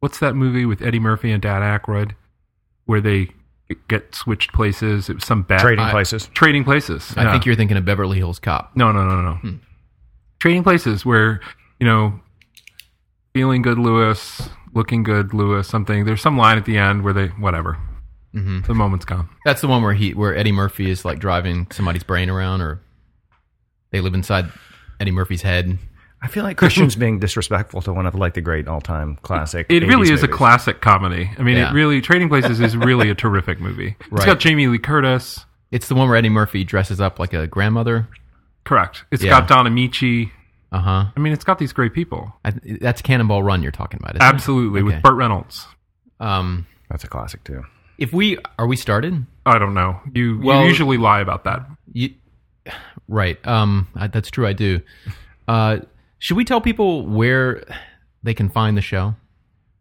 what's that movie with Eddie Murphy and Dan Aykroyd where they get switched places? It was some bad Trading I- places. trading places. I Yeah. think you're thinking of Beverly Hills Cop. no, no, no, no. Trading places where you know, feeling good, Louis, looking good, Louis. Something. There's some line at the end where they whatever. Mhm. The moment's gone. That's the one where he where Eddie Murphy is like driving somebody's brain around, or they live inside Eddie Murphy's head. I feel like Christian's being disrespectful to one of like the great all-time classic. It 80s really is a classic comedy. I mean, Yeah. it really Trading Places is really a terrific movie. It's Right. got Jamie Lee Curtis. It's the one where Eddie Murphy dresses up like a grandmother. Correct. It's Yeah. got Don Ameche. Uh huh. I mean, it's got these great people. That's Cannonball Run you're talking about. Isn't Absolutely, Okay. with Burt Reynolds. Um, That's a classic too. if we are we started? I don't know. You, Well- you usually lie about that. You, right. Um, I, that's true. I do. Uh, should we tell people where they can find the show?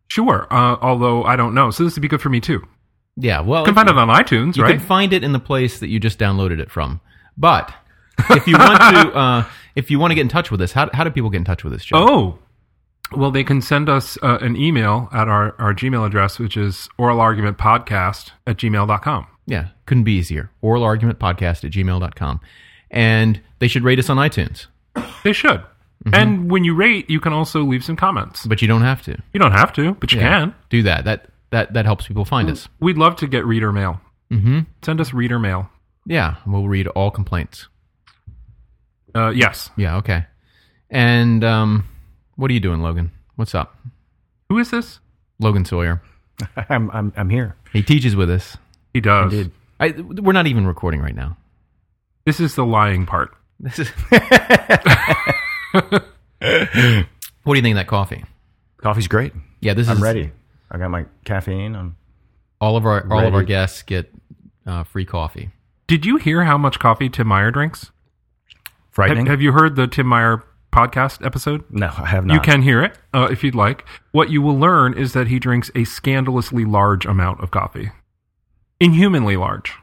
Sure. Uh, although I don't know. So this would be good for me too. Yeah. Well, You can find it on iTunes, You right? You can find it in the place that you just downloaded it from. But if you want to, uh, if you want to get in touch with us, how, how do people get in touch with us, Joe? Oh, well, they can send us uh, an email at our, our Gmail address, which is oralargumentpodcast at gmail.com. Yeah, couldn't be easier. Oral argument podcast at gmail.com. And they should rate us on iTunes, They should. Mm-hmm. And when you rate, you can also leave some comments. but you don't have to. You don't have to, but you Yeah, can. do that. That that that helps people find us. We'd love to get reader mail. Mm-hmm. Send us reader mail. Yeah, we'll read all complaints. Uh, yes. Yeah, okay. And um, what are you doing, Logan? What's up, Who is this? Logan Sawyer? I'm I'm I'm here. He teaches with us. He does. Indeed. I, we're not even recording right now. This is the lying part. This is. what do you think of that coffee? Coffee's great. Yeah, this I'm is ready. I got my caffeine. I'm All of our all of our guests get uh, free coffee. Did you hear how much coffee Tim Meyer drinks? Have, frightening. have you heard the Tim Meyer podcast episode? no, I have not. You can hear it uh, if you'd like. What you will learn is that he drinks a scandalously large amount of coffee, inhumanly large.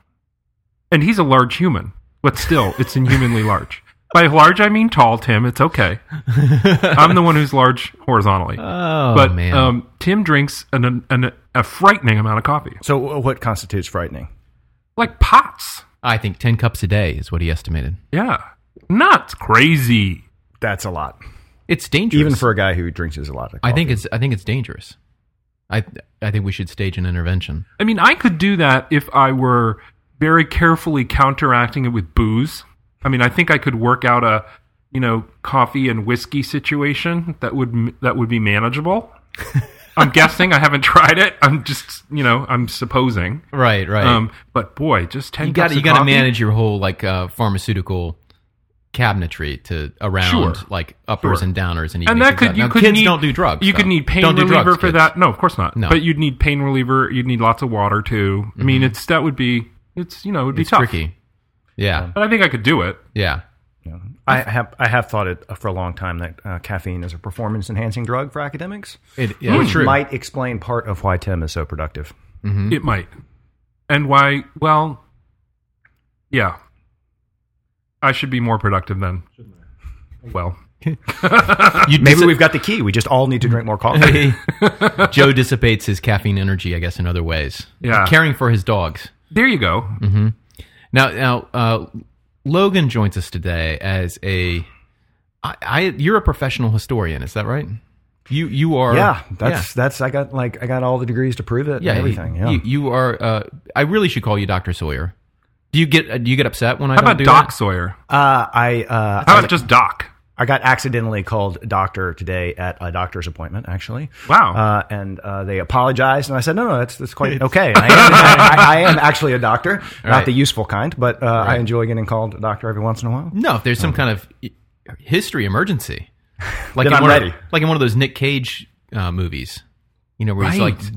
And he's a large human, but still, it's inhumanly large. By large, I mean tall, Tim. It's okay. I'm the one who's large horizontally. Oh but man, Um, Tim drinks an, an, a frightening amount of coffee, So, what constitutes frightening? like pots. I think ten cups a day is what he estimated. Yeah, nuts, crazy. That's a lot, It's dangerous, even for a guy who drinks a lot of. coffee. I think coffee. it's I think it's dangerous. I I think we should stage an intervention. I mean, I could do that if I were very carefully counteracting it with booze. I mean, I think I could work out a, you know, coffee and whiskey situation that would that would be manageable. I'm guessing. I haven't tried it. I'm just, you know, I'm supposing. Right, right. Um, but boy, just ten. you got you got to manage your whole like uh, pharmaceutical cabinetry to around Sure. like uppers Sure. and downers and and that could you Now, could kids need, don't do drugs. You though. could need pain Don't do reliever drugs, for kids. that. No, of course not. No. But you'd need pain reliever. You'd need lots of water too. I mean, it's that would be it's you know it would be It's tough. tricky. Yeah, But I think I could do it. yeah. Yeah. I have I have thought it uh, for a long time that uh, caffeine is a performance enhancing drug for academics, It, yeah, which true. might explain part of why Tim is so productive. Mm-hmm. It might. And why? Well, yeah. I should be more productive then. Well, You Maybe dis- we've got the key. We just all need to drink more coffee. Joe dissipates his caffeine energy, I guess, in other ways. Yeah. caring for his dogs. there you go. Mm-hmm. Now, now, uh, Logan joins us today as a. I, I, you're a professional historian, is that right? You, you are. yeah, that's that's I got like I got all the degrees to prove it. yeah, and everything. Yeah, You, you are. Uh, I really should call you Doctor Sawyer. Do you get? uh, Do you get upset when I How don't about do Doc that? Sawyer? uh, I uh, How I, about just Doc? I got accidentally called doctor today at a doctor's appointment. Actually, Wow. uh, and uh, they apologized, and I said, "No, no, that's that's quite okay." I, am, I, I am actually a doctor, not Right. the useful kind, but uh, I enjoy getting called a doctor every once in a while. No, if there's some kind of history emergency, like in I'm one of- ready. like in one of those Nick Cage uh, movies, you know, where he's like Right.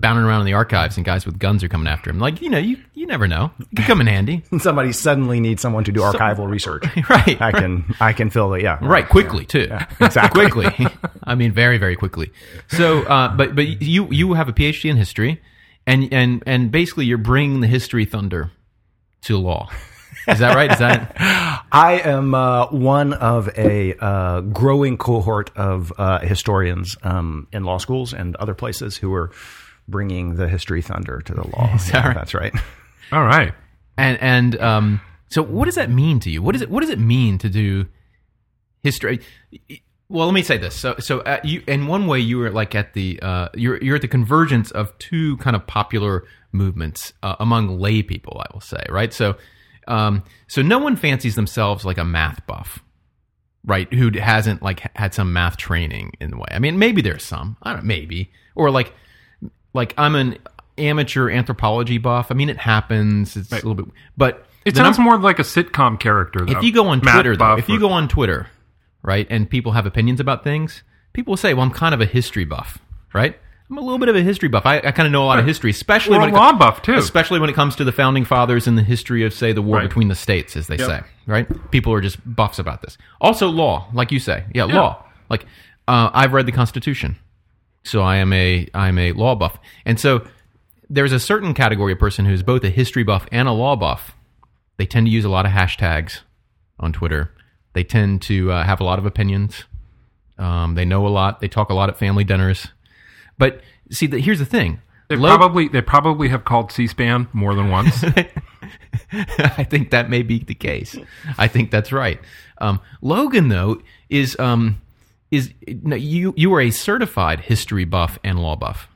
Bounding around in the archives and guys with guns are coming after him. Like, you know, you you never know. It could come in handy, Somebody suddenly needs someone to do archival research. right? I can I can fill the yeah Right, quickly too. exactly. quickly. I mean, very, very quickly. So, uh, but but you you have a PhD in history, and and and basically you're bringing the history thunder to law. Is that right? Is that I am uh, one of a uh, growing cohort of uh, historians um, in law schools and other places who are bringing the history thunder to the law. Yeah. That's right. All right. and and um? So what does that mean to you? What does it What does it mean to do history? Well, let me say this. So, so uh, you, in one way, you were like at the uh, you're you're at the convergence of two kind of popular movements uh, among lay people. I will say, right? So, um, so no one fancies themselves like a math buff, right? Who hasn't like had some math training in the way. I mean, maybe there's some. I don't know, maybe or like like I'm an amateur anthropology buff. I mean, it happens. It's a little bit, but It sounds more like a sitcom character. Though. if you go on Matt Twitter, though, if you go on Twitter, right, and people have opinions about things, people will say, "Well, I'm kind of a history buff," right? I'm a little bit of a history buff. I, I kind of know a lot of history, especially when a it law buff, too. especially when it comes to the founding fathers and the history of, say, the war Right. between the states, as they Yep. say, right? People are just buffs about this. Also, law, like you say, yeah, law. Like uh, I've read the Constitution, so I am a I'm a law buff, and so there's a certain category of person who's both a history buff and a law buff. They tend to use a lot of hashtags on Twitter. They tend to uh, have a lot of opinions. Um, they know a lot. They talk a lot at family dinners. But see, the, here's the thing. They probably they probably have called C-SPAN more than once. I think that may be the case. I think that's right. Um, Logan, though, is um, is no, you you are a certified history buff and law buff.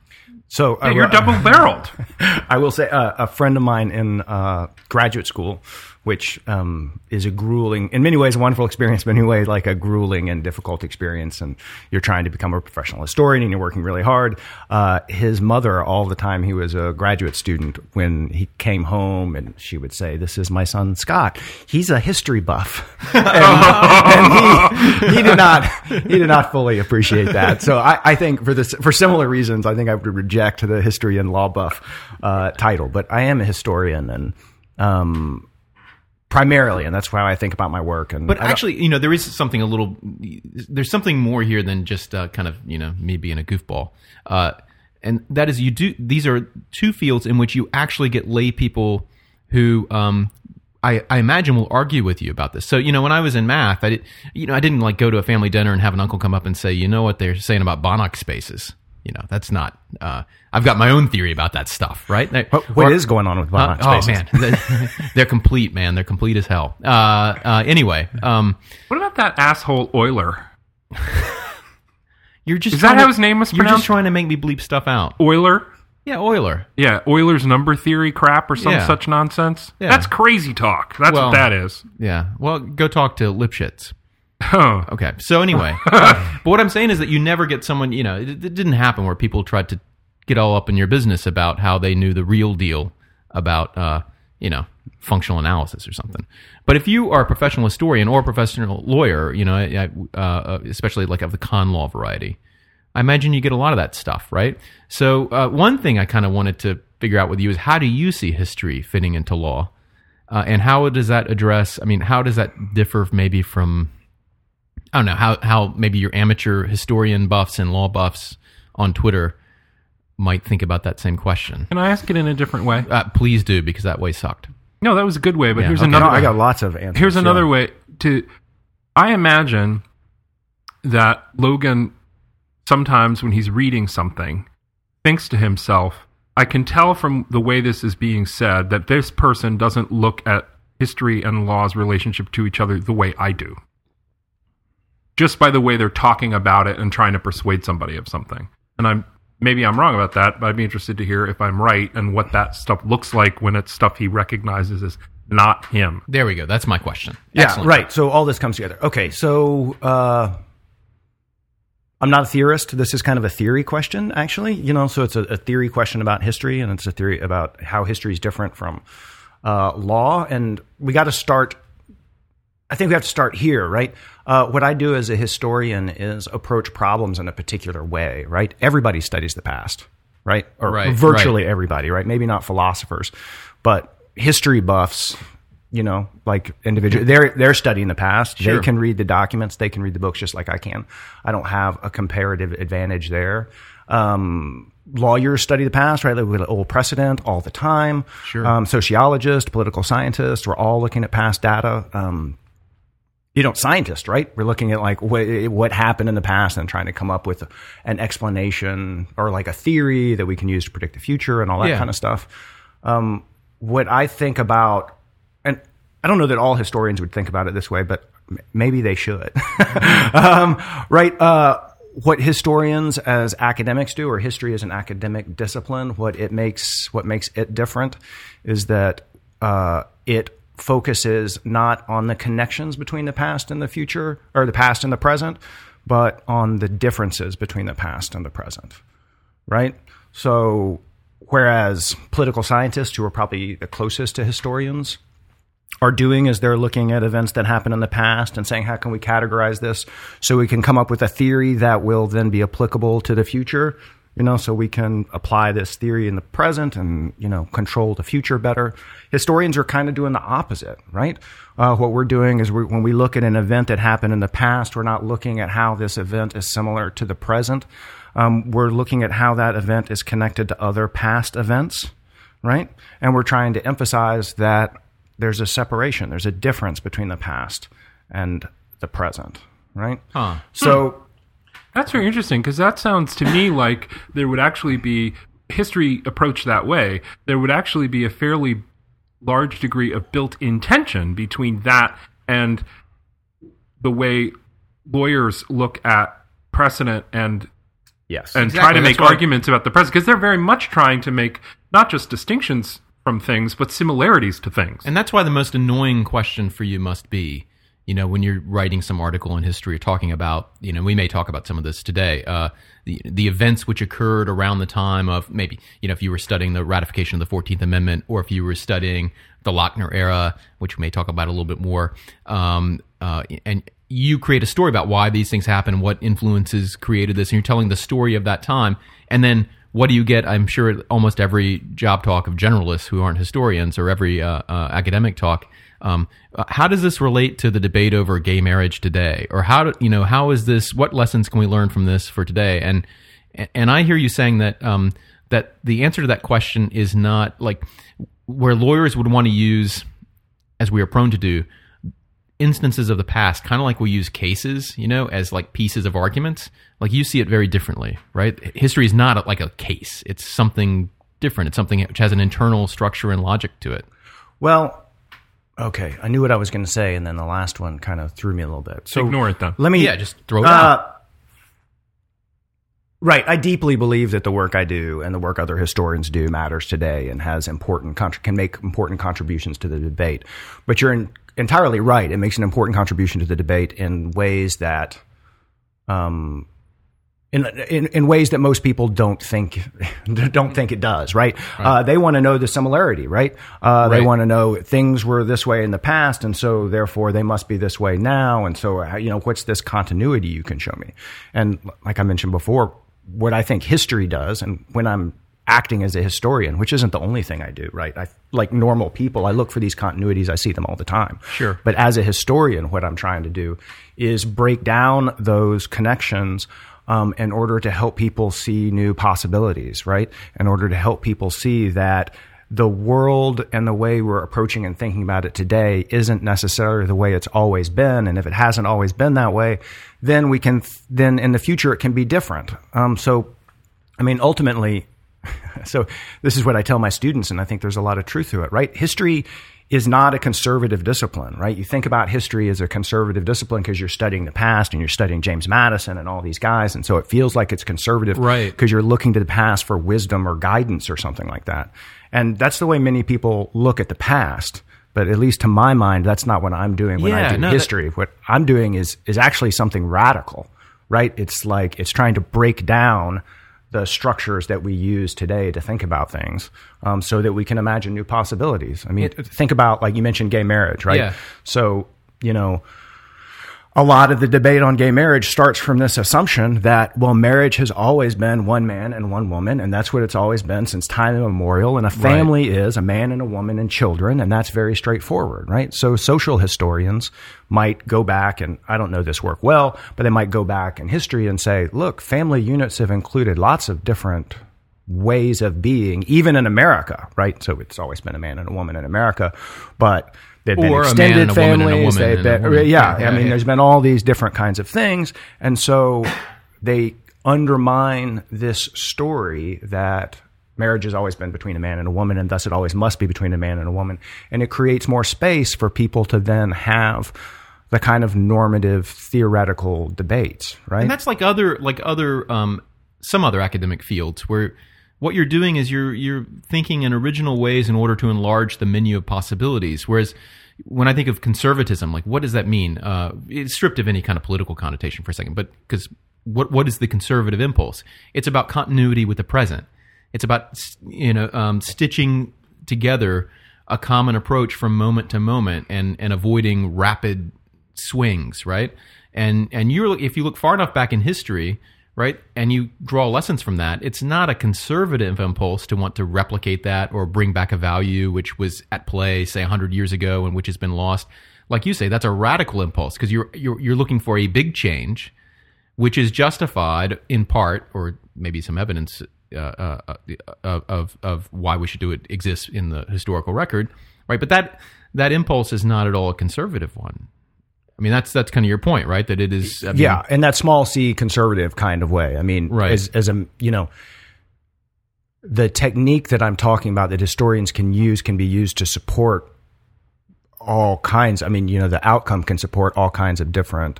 So uh, You're double barreled. I will say uh, a friend of mine in uh, graduate school, which um, is a grueling, in many ways, a wonderful experience, but in many ways, like a grueling and difficult experience. And you're trying to become a professional historian and you're working really hard. Uh, his mother, all the time he was a graduate student, when he came home and she would say, This is my son Scott. He's a history buff. and, and he, he did not he did not fully appreciate that. So I, I think for this for similar reasons, I think I would reject the history and law buff uh, title. But I am a historian and um, primarily, and that's how I think about my work. And But actually, you know, there is something a little. There's something more here than just uh, kind of you know me being a goofball, uh, and that is you do. These are two fields in which you actually get lay people who. Um, I, I imagine will argue with you about this. So you know, when I was in math, I did, you know, I didn't like go to a family dinner and have an uncle come up and say, you know what they're saying about Banach spaces. You know, that's not. Uh, I've got my own theory about that stuff, right? what, what Or- is going on with uh, Banach oh spaces? man, they're, they're complete, man. They're complete as hell. Uh, uh, anyway, um, What about that asshole Euler? you're just Is that trying how his name was pronounced You're just trying to make me bleep stuff out. Euler? Yeah, Euler. Yeah, Euler's number theory crap or some Yeah. such nonsense. Yeah. That's crazy talk. That's Well- what that is. Yeah. Well, go talk to Lipschitz. Oh. Okay. So anyway, uh, but what I'm saying is that you never get someone. You know, it, it didn't happen where people tried to get all up in your business about how they knew the real deal about, uh, you know, functional analysis or something. But if you are a professional historian or a professional lawyer, you know, I- I- uh, especially like of the con law variety, I imagine you get a lot of that stuff, right? So uh, one thing I kind of wanted to figure out with you is how do you see history fitting into law, uh, and how does that address? I mean, how does that differ maybe from I don't know how how maybe your amateur historian buffs and law buffs on Twitter might think about that same question. Can I ask it in a different way? Uh, please do because that way sucked. No, that was a good way, but Yeah, here's okay. another No. I got lots of answers. Here's yeah. another way to. I imagine that Logan sometimes when he's reading something thinks to himself, I can tell from the way this is being said that this person doesn't look at history and law's relationship to each other the way I do. Just by the way they're talking about it and trying to persuade somebody of something. And I'm maybe I'm wrong about that, but I'd be interested to hear if I'm right and what that stuff looks like when it's stuff he recognizes as not him. There we go. That's my question. Yeah, Excellent. right. So all this comes together. Okay, so uh, I'm not a theorist. This is kind of a theory question, actually. You know, so it's a, a theory question about history, and it's a theory about how history is different from uh, law. And we got to start. I think we have to start here, right? Uh, what I do as a historian is approach problems in a particular way, right? Everybody studies the past, right? Or Right, virtually everybody, right? Maybe not philosophers, but history buffs you know, like individual. They're they're studying the past. Sure. They can read the documents. They can read the books just like I can. I don't have a comparative advantage there. Um, lawyers study the past, right? They look at old precedent all the time. Sure. Um, sociologists, political scientists, we're all looking at past data. Um, you know, scientists, right? We're looking at like what, what happened in the past and trying to come up with an explanation or like a theory that we can use to predict the future and all that Yeah. kind of stuff. Um, what I think about, and I don't know that all historians would think about it this way, but maybe they should. um, right? Uh, what historians as academics do, or history as an academic discipline, what it makes what makes it different is that uh, it focuses not on the connections between the past and the future, or the past and the present, but on the differences between the past and the present. Right? So, whereas political scientists, who are probably the closest to historians, are doing is they're looking at events that happened in the past and saying, how can we categorize this so we can come up with a theory that will then be applicable to the future? You know, so we can apply this theory in the present and, you know, control the future better. Historians are kind of doing the opposite, right? Uh, what we're doing is we, when we look at an event that happened in the past, we're not looking at how this event is similar to the present. Um, we're looking at how that event is connected to other past events, right? And we're trying to emphasize that there's a separation, there's a difference between the past and the present, right? Huh. So, That's very interesting because that sounds to me like there would actually be history approached that way. There would actually be a fairly large degree of built-in tension between that and the way lawyers look at precedent and yes. and Exactly, try to make arguments about the present because they're very much trying to make not just distinctions from things but similarities to things. And that's why the most annoying question for you must be, you know, when you're writing some article in history or talking about, you know, we may talk about some of this today, uh, the, the events which occurred around the time of maybe, you know, if you were studying the ratification of the 14th Amendment or if you were studying the Lochner era, which we may talk about a little bit more, um, uh, and you create a story about why these things happen, what influences created this, and you're telling the story of that time. And then what do you get? I'm sure almost every job talk of generalists who aren't historians or every uh, uh, academic talk. Um, how does this relate to the debate over gay marriage today, or how do you know how is this? What lessons can we learn from this for today? And and I hear you saying that um, that the answer to that question is not like where lawyers would want to use, as we are prone to do, instances of the past, kind of like we use cases, you know, as like pieces of arguments. Like you see it very differently, right? History is not like a case; it's something different. It's something which has an internal structure and logic to it. Well, okay. I knew what I was going to say, and then the last one kind of threw me a little bit. So Ignore it then. Let me. Yeah, just throw it out. Uh, right. I deeply believe that the work I do and the work other historians do matters today and has important can make important contributions to the debate. But you're in, entirely right. It makes an important contribution to the debate in ways that, um, in, in, in ways that most people don't think don't think it does, right? Uh, they want to know the similarity, right? Uh, They want to know things were this way in the past, and so therefore they must be this way now. And so, uh, you know, what's this continuity you can show me? And like I mentioned before, what I think history does, and when I'm acting as a historian, which isn't the only thing I do, right? I like normal people, I look for these continuities. I see them all the time. Sure. But as a historian, what I'm trying to do is break down those connections um, in order to help people see new possibilities, right? In order to help people see that the world and the way we're approaching and thinking about it today isn't necessarily the way it's always been. And if it hasn't always been that way, then we can, then in the future it can be different. Um, so, I mean, ultimately, so this is what I tell my students, and I think there's a lot of truth to it, right? History is not a conservative discipline, right? You think about history as a conservative discipline because you're studying the past and you're studying James Madison and all these guys, and so it feels like it's conservative, Right. Because you're looking to the past for wisdom or guidance or something like that, and that's the way many people look at the past. But at least to my mind, that's not what I'm doing when I Yeah, do no, that- history. what I'm doing is is actually something radical, right? It's like it's trying to break down the structures that we use today to think about things, um, so that we can imagine new possibilities. I mean, think about like you mentioned gay marriage, right? Yeah. So you know, a lot of the debate on gay marriage starts from this assumption that, well, marriage has always been one man and one woman, and that's what it's always been since time immemorial. And a family is a man and a woman and children, and that's very straightforward, right? So social historians might go back, and I don't know this work well, but they might go back in history and say, look, family units have included lots of different ways of being, even in America, right? So it's always been a man and a woman in America, but They've been Or a man extended and a woman and a woman They've and a been, woman. yeah, Yeah, I mean, yeah. there's been all these different kinds of things, and so they undermine this story that marriage has always been between a man and a woman, and thus it always must be between a man and a woman, and it creates more space for people to then have the kind of normative theoretical debates, right? And that's like other like other um, some other academic fields where what you're doing is you're you're thinking in original ways in order to enlarge the menu of possibilities. Whereas when I think of conservatism, like what does that mean? Uh, it's stripped of any kind of political connotation for a second, but because what what is the conservative impulse? It's about continuity with the present. It's about you know um, stitching together a common approach from moment to moment and and avoiding rapid swings, right? And and you're if you look far enough back in history, right, and you draw lessons from that, it's not a conservative impulse to want to replicate that or bring back a value which was at play, say, hundred years ago and which has been lost. Like you say, that's a radical impulse because you're, you're you're looking for a big change, which is justified in part, or maybe some evidence uh, uh, uh, of of why we should do it exists in the historical record, right? But that that impulse is not at all a conservative one. I mean, that's that's kind of your point, right? That it is. I mean, yeah, in that small c conservative kind of way. I mean, Right. as as a you know, the technique that I'm talking about that historians can use can be used to support all kinds. I mean, you know, the outcome can support all kinds of different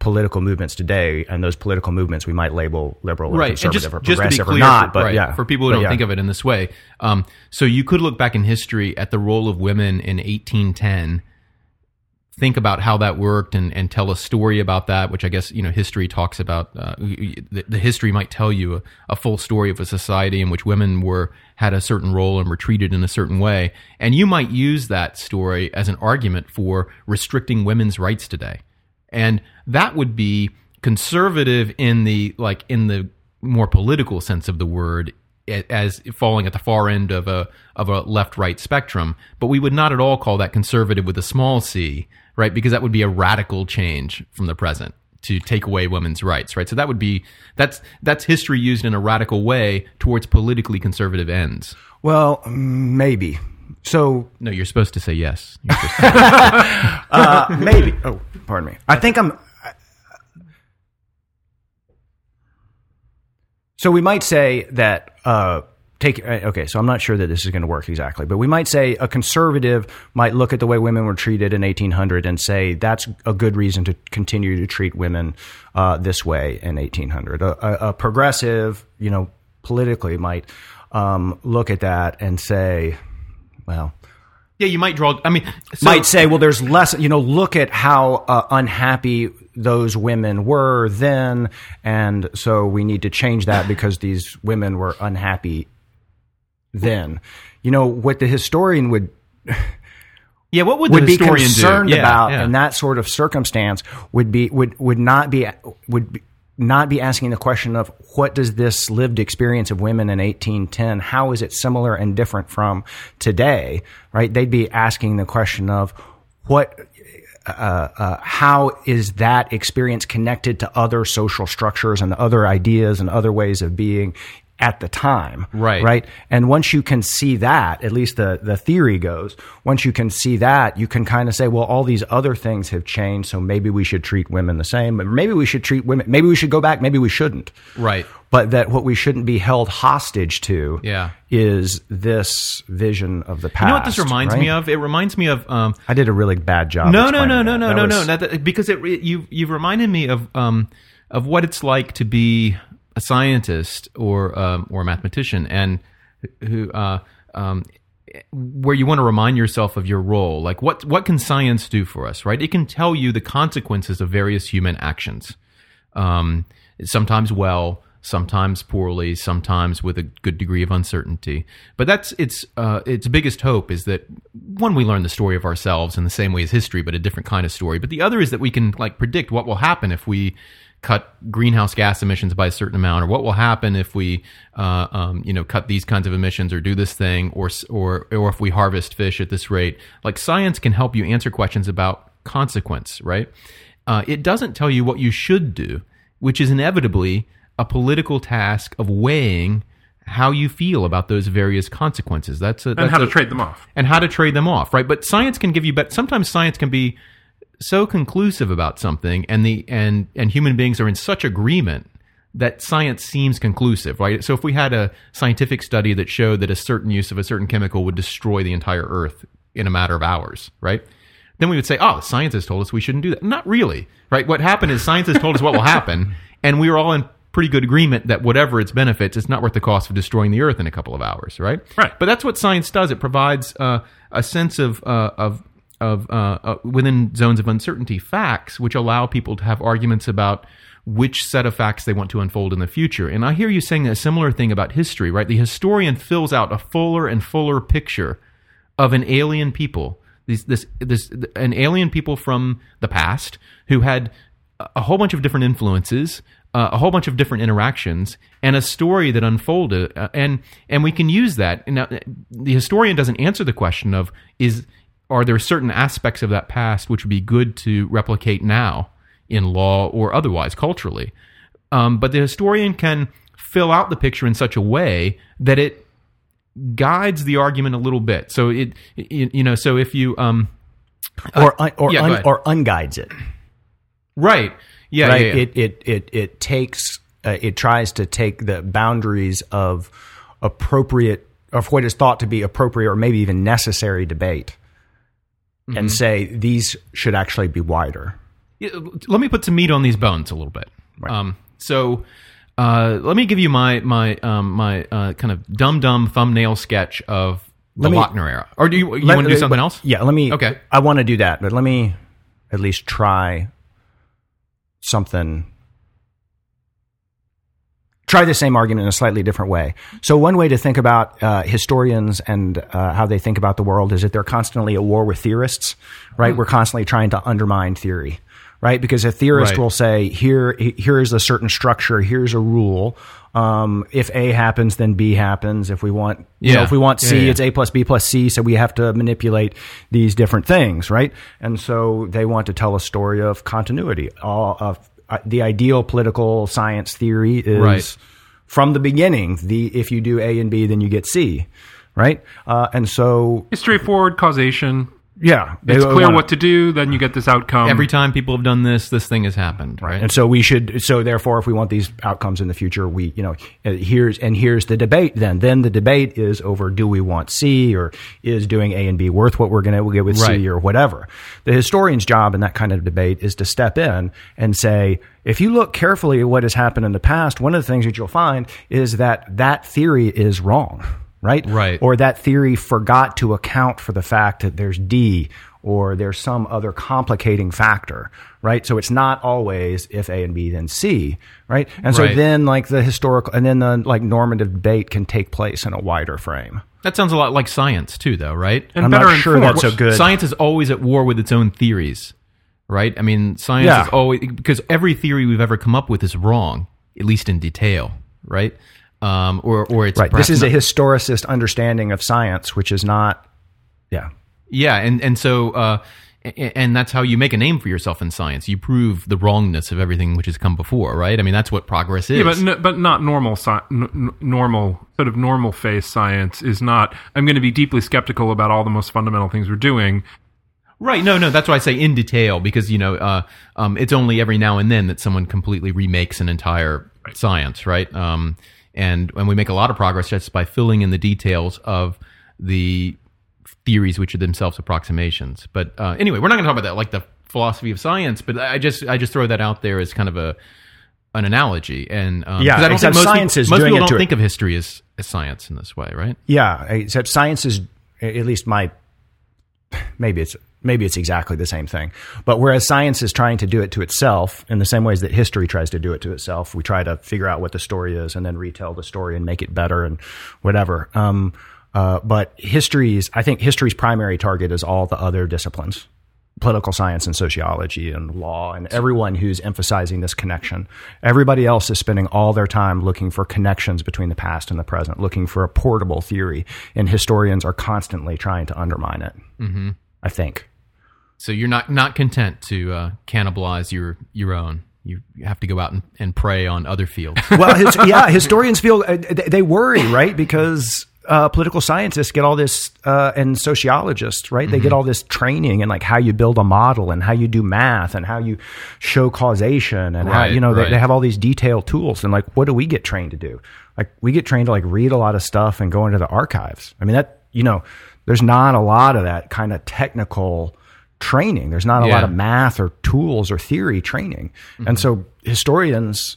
political movements today, and those political movements we might label liberal or right. And conservative just, or just to be progressive clear, or not. for, but right, yeah, for people who But don't yeah. think of it in this way, um, so you could look back in history at the role of women in 1810. Think about how that worked and, and tell a story about that, which I guess you know history talks about. Uh, the, the history might tell you a, a full story of a society in which women were had a certain role and were treated in a certain way, and you might use that story as an argument for restricting women's rights today and that would be conservative in the like in the more political sense of the word as falling at the far end of a of a left right spectrum but we would not at all call that conservative with a small c right because that would be a radical change from the present to take away women's rights right so that would be that's that's history used in a radical way towards politically conservative ends Well, maybe. So no you're supposed to say yes You're supposed to- uh, maybe. Oh, pardon me. I think I'm. So we might say that. Uh, take uh, okay. So I'm not sure that this is going to work exactly, but we might say a conservative might look at the way women were treated in 1800 and say that's a good reason to continue to treat women uh, this way in 1800. A, a, a progressive, you know, politically might um, look at that and say, well, yeah you might draw i mean so- might say, well, there's less, you know, look at how uh, unhappy those women were then. And so we need to change that because these women were unhappy then. You know, what the historian would, yeah what would, would the be historian do? concerned Yeah, about yeah. in that sort of circumstance would be, would, would not be, would be, not be asking the question of what does this lived experience of women in 1810 how is it similar and different from today right they'd be asking the question of what uh, uh, how is that experience connected to other social structures and other ideas and other ways of being at the time Right. right and once you can see that at least the the theory goes once you can see that you can kind of say well all these other things have changed so maybe we should treat women the same but maybe we should treat women maybe we should go back maybe we shouldn't right but that what we shouldn't be held hostage to Yeah. is this vision of the past You know what this reminds right? me of? It reminds me of um, I did a really bad job no, no, no, no, that. no, That no, no, was- That- that- because it you you've reminded me of um, of what it's like to be a scientist or um, or a mathematician, and who uh, um, where you want to remind yourself of your role. Like what what can science do for us? Right? It can tell you the consequences of various human actions. Um, sometimes well, sometimes poorly, sometimes with a good degree of uncertainty. But that's its uh, its biggest hope is that one we learn the story of ourselves in the same way as history, but a different kind of story. But the other is that we can like predict what will happen if we cut greenhouse gas emissions by a certain amount, or what will happen if we, uh, um, you know, cut these kinds of emissions, or do this thing, or or or if we harvest fish at this rate. Like science can help you answer questions about consequence, right? Uh, it doesn't tell you what you should do, which is inevitably a political task of weighing how you feel about those various consequences. That's a, and that's how to trade them off. and how to trade them off, right? But science can give you, but sometimes science can be so conclusive about something, and the and and human beings are in such agreement that science seems conclusive, right? So if we had a scientific study that showed that a certain use of a certain chemical would destroy the entire Earth in a matter of hours, right? Then we would say, oh, science has told us we shouldn't do that. Not really, right? What happened is science has told us what will happen, and we are all in pretty good agreement that whatever its benefits, it's not worth the cost of destroying the Earth in a couple of hours, right? Right. But that's what science does. It provides uh, a sense of uh, of of uh, uh, within zones of uncertainty facts, which allow people to have arguments about which set of facts they want to unfold in the future. And I hear you saying a similar thing about history, right? The historian fills out a fuller and fuller picture of an alien people, these, this, this, an alien people from the past who had a whole bunch of different influences, uh, a whole bunch of different interactions, and a story that unfolded. Uh, and and we can use that. Now, the historian doesn't answer the question of is are there certain aspects of that past which would be good to replicate now in law or otherwise culturally. Um, but the historian can fill out the picture in such a way that it guides the argument a little bit. So it, it you know, so if you um, or un, or yeah, un, or unguides it. right, yeah, right? yeah, yeah. It it it it takes uh, it tries to take the boundaries of appropriate of what is thought to be appropriate or maybe even necessary debate, Mm-hmm. and say these should actually be wider. Let me put some meat on these bones a little bit. Um, so uh, let me give you my my um, my uh, kind of dumb dumb thumbnail sketch of the Let Lochner era. Or do you, you want to do something else? Yeah, let me. Okay. I want to do that, but let me at least try something. Try the same argument in a slightly different way. So, one way to think about uh, historians and uh, how they think about the world is that they're constantly at war with theorists, right? We're constantly trying to undermine theory, right? Because a theorist Right. will say, "Here, here is a certain structure. Here's a rule. Um, if A happens, then B happens. If we want, you know, if we want C, Yeah, yeah. it's A plus B plus C. So we have to manipulate these different things, right? And so they want to tell a story of continuity. All of the ideal political science theory is Right. from the beginning. The if you do A and B, then you get C, right? Uh, and so It's straightforward causation. Yeah, they It's clear wanna- what to do. Then you get this outcome. Every time people have done this, this thing has happened, right? And so we should. So therefore, if we want these outcomes in the future, we, you know, uh, here's and here's the debate. Then, then the debate is over: do we want C or is doing A and B worth what we're going to get with Right. C or whatever? The historian's job in that kind of debate is to step in and say, if you look carefully at what has happened in the past, one of the things that you'll find is that that theory is wrong. Right? Right. Or that theory forgot to account for the fact that there's D or there's some other complicating factor, right? So it's not always if A and B then C, right? And so Right. then like the historical and then the like normative debate can take place in a wider frame. that sounds a lot like science too, though, right? and I'm better not sure informed. that's so good. Science is always at war with its own theories, right? I mean, science Yeah. is always because every theory we've ever come up with is wrong, at least in detail, right? Um, or or it's Right. This perhaps is a historicist understanding of science, which is not yeah. yeah, and and so uh, and that's how you make a name for yourself in science. You prove the wrongness of everything which has come before, right? I mean, that's what progress is. Yeah, but n- but not normal sci- n- n- normal sort of normal phase science is not. I'm going to be deeply skeptical about all the most fundamental things we're doing. Right. No, no. That's why I say in detail because you know uh, um, it's only every now and then that someone completely remakes an entire science, right? Um, and and we make a lot of progress just by filling in the details of the theories, which are themselves approximations. But uh, anyway, we're not going to talk about that, like the philosophy of science. But I just I just throw that out there as kind of a an analogy. And um, Yeah, I don't think most science people, is most doing people don't it. think of history as, as science in this way, right? Yeah, except science is at least my maybe it's maybe it's exactly the same thing. But whereas science is trying to do it to itself in the same ways that history tries to do it to itself, we try to figure out what the story is and then retell the story and make it better and whatever. Um, uh, but history's, I think history's primary target is all the other disciplines political science and sociology and law and everyone who's emphasizing this connection. Everybody else is spending all their time looking for connections between the past and the present, looking for a portable theory, and historians are constantly trying to undermine it. Mm-hmm. I think. So you're not not content to uh, cannibalize your your own. You, have to go out and, and prey on other fields. well, his, yeah, historians feel uh, they, they worry, right? Because uh, political scientists get all this, uh, and sociologists, right? They get all this training and like how you build a model and how you do math and how you show causation and how, you know, right. they, they have all these detailed tools. And like, what do we get trained to do? Like, we get trained to like read a lot of stuff and go into the archives. I mean, that, you know, there's not a lot of that kind of technical training. There's not a Yeah. lot of math or tools or theory training. And so historians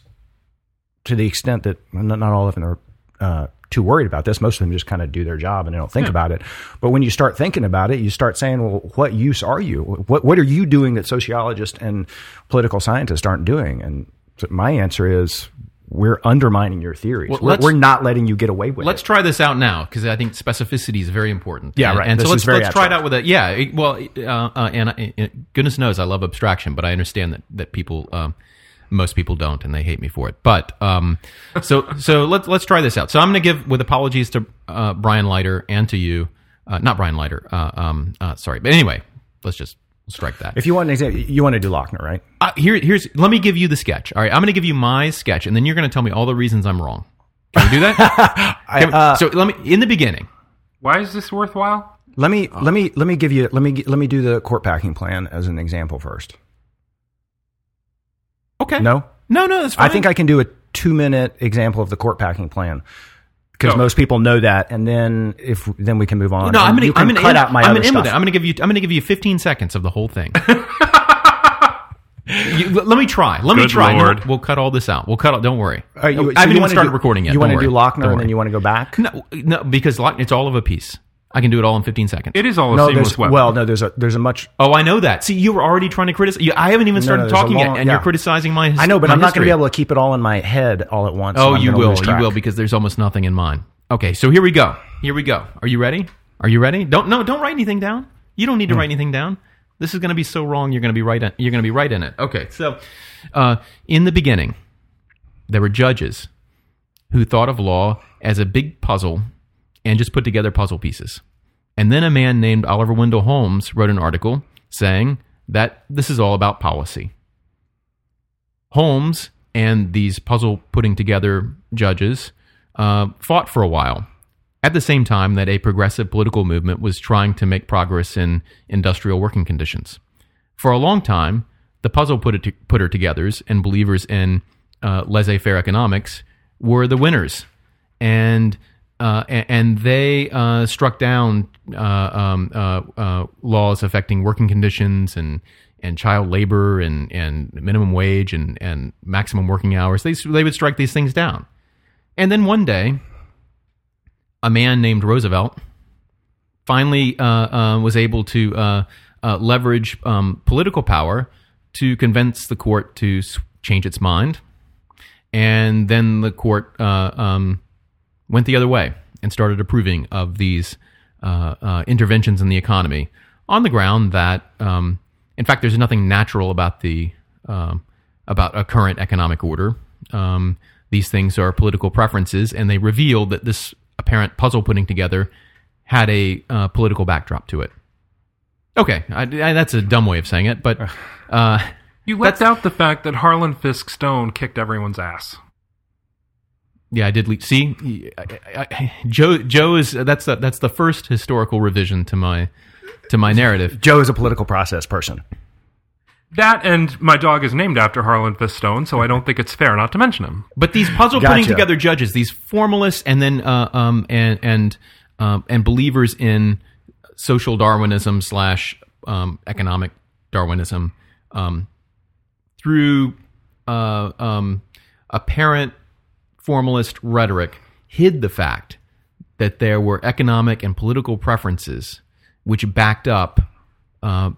to the extent that not, not all of them are uh, too worried about this. Most of them just kind of do their job and they don't think about it. But when you start thinking about it, you start saying, well, what use are you? What, what are you doing that sociologists and political scientists aren't doing? And so my answer is we're undermining your theories. Well, we're, we're not letting you get away with it. Let's try this out now because I think specificity is very important. Yeah, And- right. And This so let's let's try it out with a yeah. it- Well, uh, uh, and I, uh, goodness knows I love abstraction, but I understand that that people. Um, most people don't, and they hate me for it. But um, so so let's let's try this out. So I'm going to give, with apologies to uh, Brian Leiter and to you, uh, not Brian Leiter. Uh, um, uh, sorry, but anyway, let's just strike that. If you want an example, you want to do Lochner, right? Uh, here, here's. Let me give you the sketch. All right, I'm going to give you my sketch, and then you're going to tell me all the reasons I'm wrong. Can we do that? Can we- uh, so let me in the beginning. Why is this worthwhile? Let me let me let me give you let me let me do the court packing plan as an example first. Okay. No, No, no, that's fine. I think I can do a two minute example of the court packing plan because Go. most people know that, and then if then we can move on. No, I'm gonna, you can I'm gonna cut end, out my I'm other gonna end with it. stuff. I'm gonna give you. I'm gonna give you 15 seconds of the whole thing. You- let let me try. Let me try. No, Lord. we'll cut all this out. We'll cut. All, don't worry. All right, you- I so haven't you even wanna started do- recording yet. You want to do Lochner, and then you want to go back. No, no, because Loch- it's all of a piece. I can do it all in 15 seconds. It is all a No, seamless there's web. well, no, there's a there's a much. oh, I know that. See, you were already trying to criticize. I haven't even started no, there's a talking long- yet, and yeah. you're criticizing my. his- I know, but I'm not going to be able to keep it all in my head all at once. Oh, so you will. You will because there's almost nothing in mine. Okay, so here we go. Here we go. Are you ready? Are you ready? Don't no, don't write anything down. You don't need to write anything down. This is going to be so wrong. You're going to be right. In, you're going to be right in it. Okay, so uh, in the beginning, there were judges who thought of law as a big puzzle and just put together puzzle pieces. And then a man named Oliver Wendell Holmes wrote an article saying that this is all about policy. Holmes and these puzzle putting together judges uh, fought for a while. At the same time that a progressive political movement was trying to make progress in industrial working conditions. For a long time, the puzzle putter, putter togethers and believers in uh, laissez faire economics were the winners. And uh, a- and they uh, struck down uh, um, uh, uh, laws affecting working conditions and and child labor and, and minimum wage and, and maximum working hours. They they would strike these things down. And then one day, a man named Roosevelt finally uh, was able to leverage um, political power to convince the court to change its mind. And then the court um, went the other way and started approving of these uh, uh, interventions in the economy on the ground that, um, in fact, there's nothing natural about the um, about a current economic order. Um, these things are political preferences, and they revealed that this apparent puzzle putting together had a uh, political backdrop to it. Okay, I, I, that's a dumb way of saying it, but uh, you left out the fact that Harlan Fiske Stone kicked everyone's ass. Yeah, I did. Le- see, I, I, I, Joe. Joe is that's the, that's the first historical revision to my to my narrative. Joe is a political process person. That and my dog is named after Harlan Fiske Stone, so I don't think it's fair not to mention him. But these puzzle putting together judges, these formalists, and then uh, um and and um, and believers in social Darwinism slash um, economic Darwinism um, through uh, um, apparent formalist rhetoric hid the fact that there were economic and political preferences which backed up uh,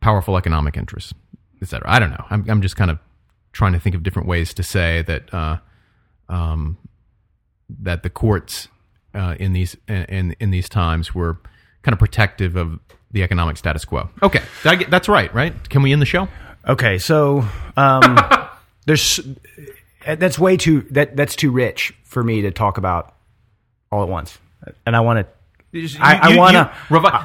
powerful economic interests, et cetera. I don't know. I'm, I'm just kind of trying to think of different ways to say that uh, um, that the courts uh, in these in in these times were kind of protective of the economic status quo. Okay, that's right. Right? Can we end the show? Okay, so um, there's Uh, that's way too that that's too rich for me to talk about all at once, and I want to. I, I want to.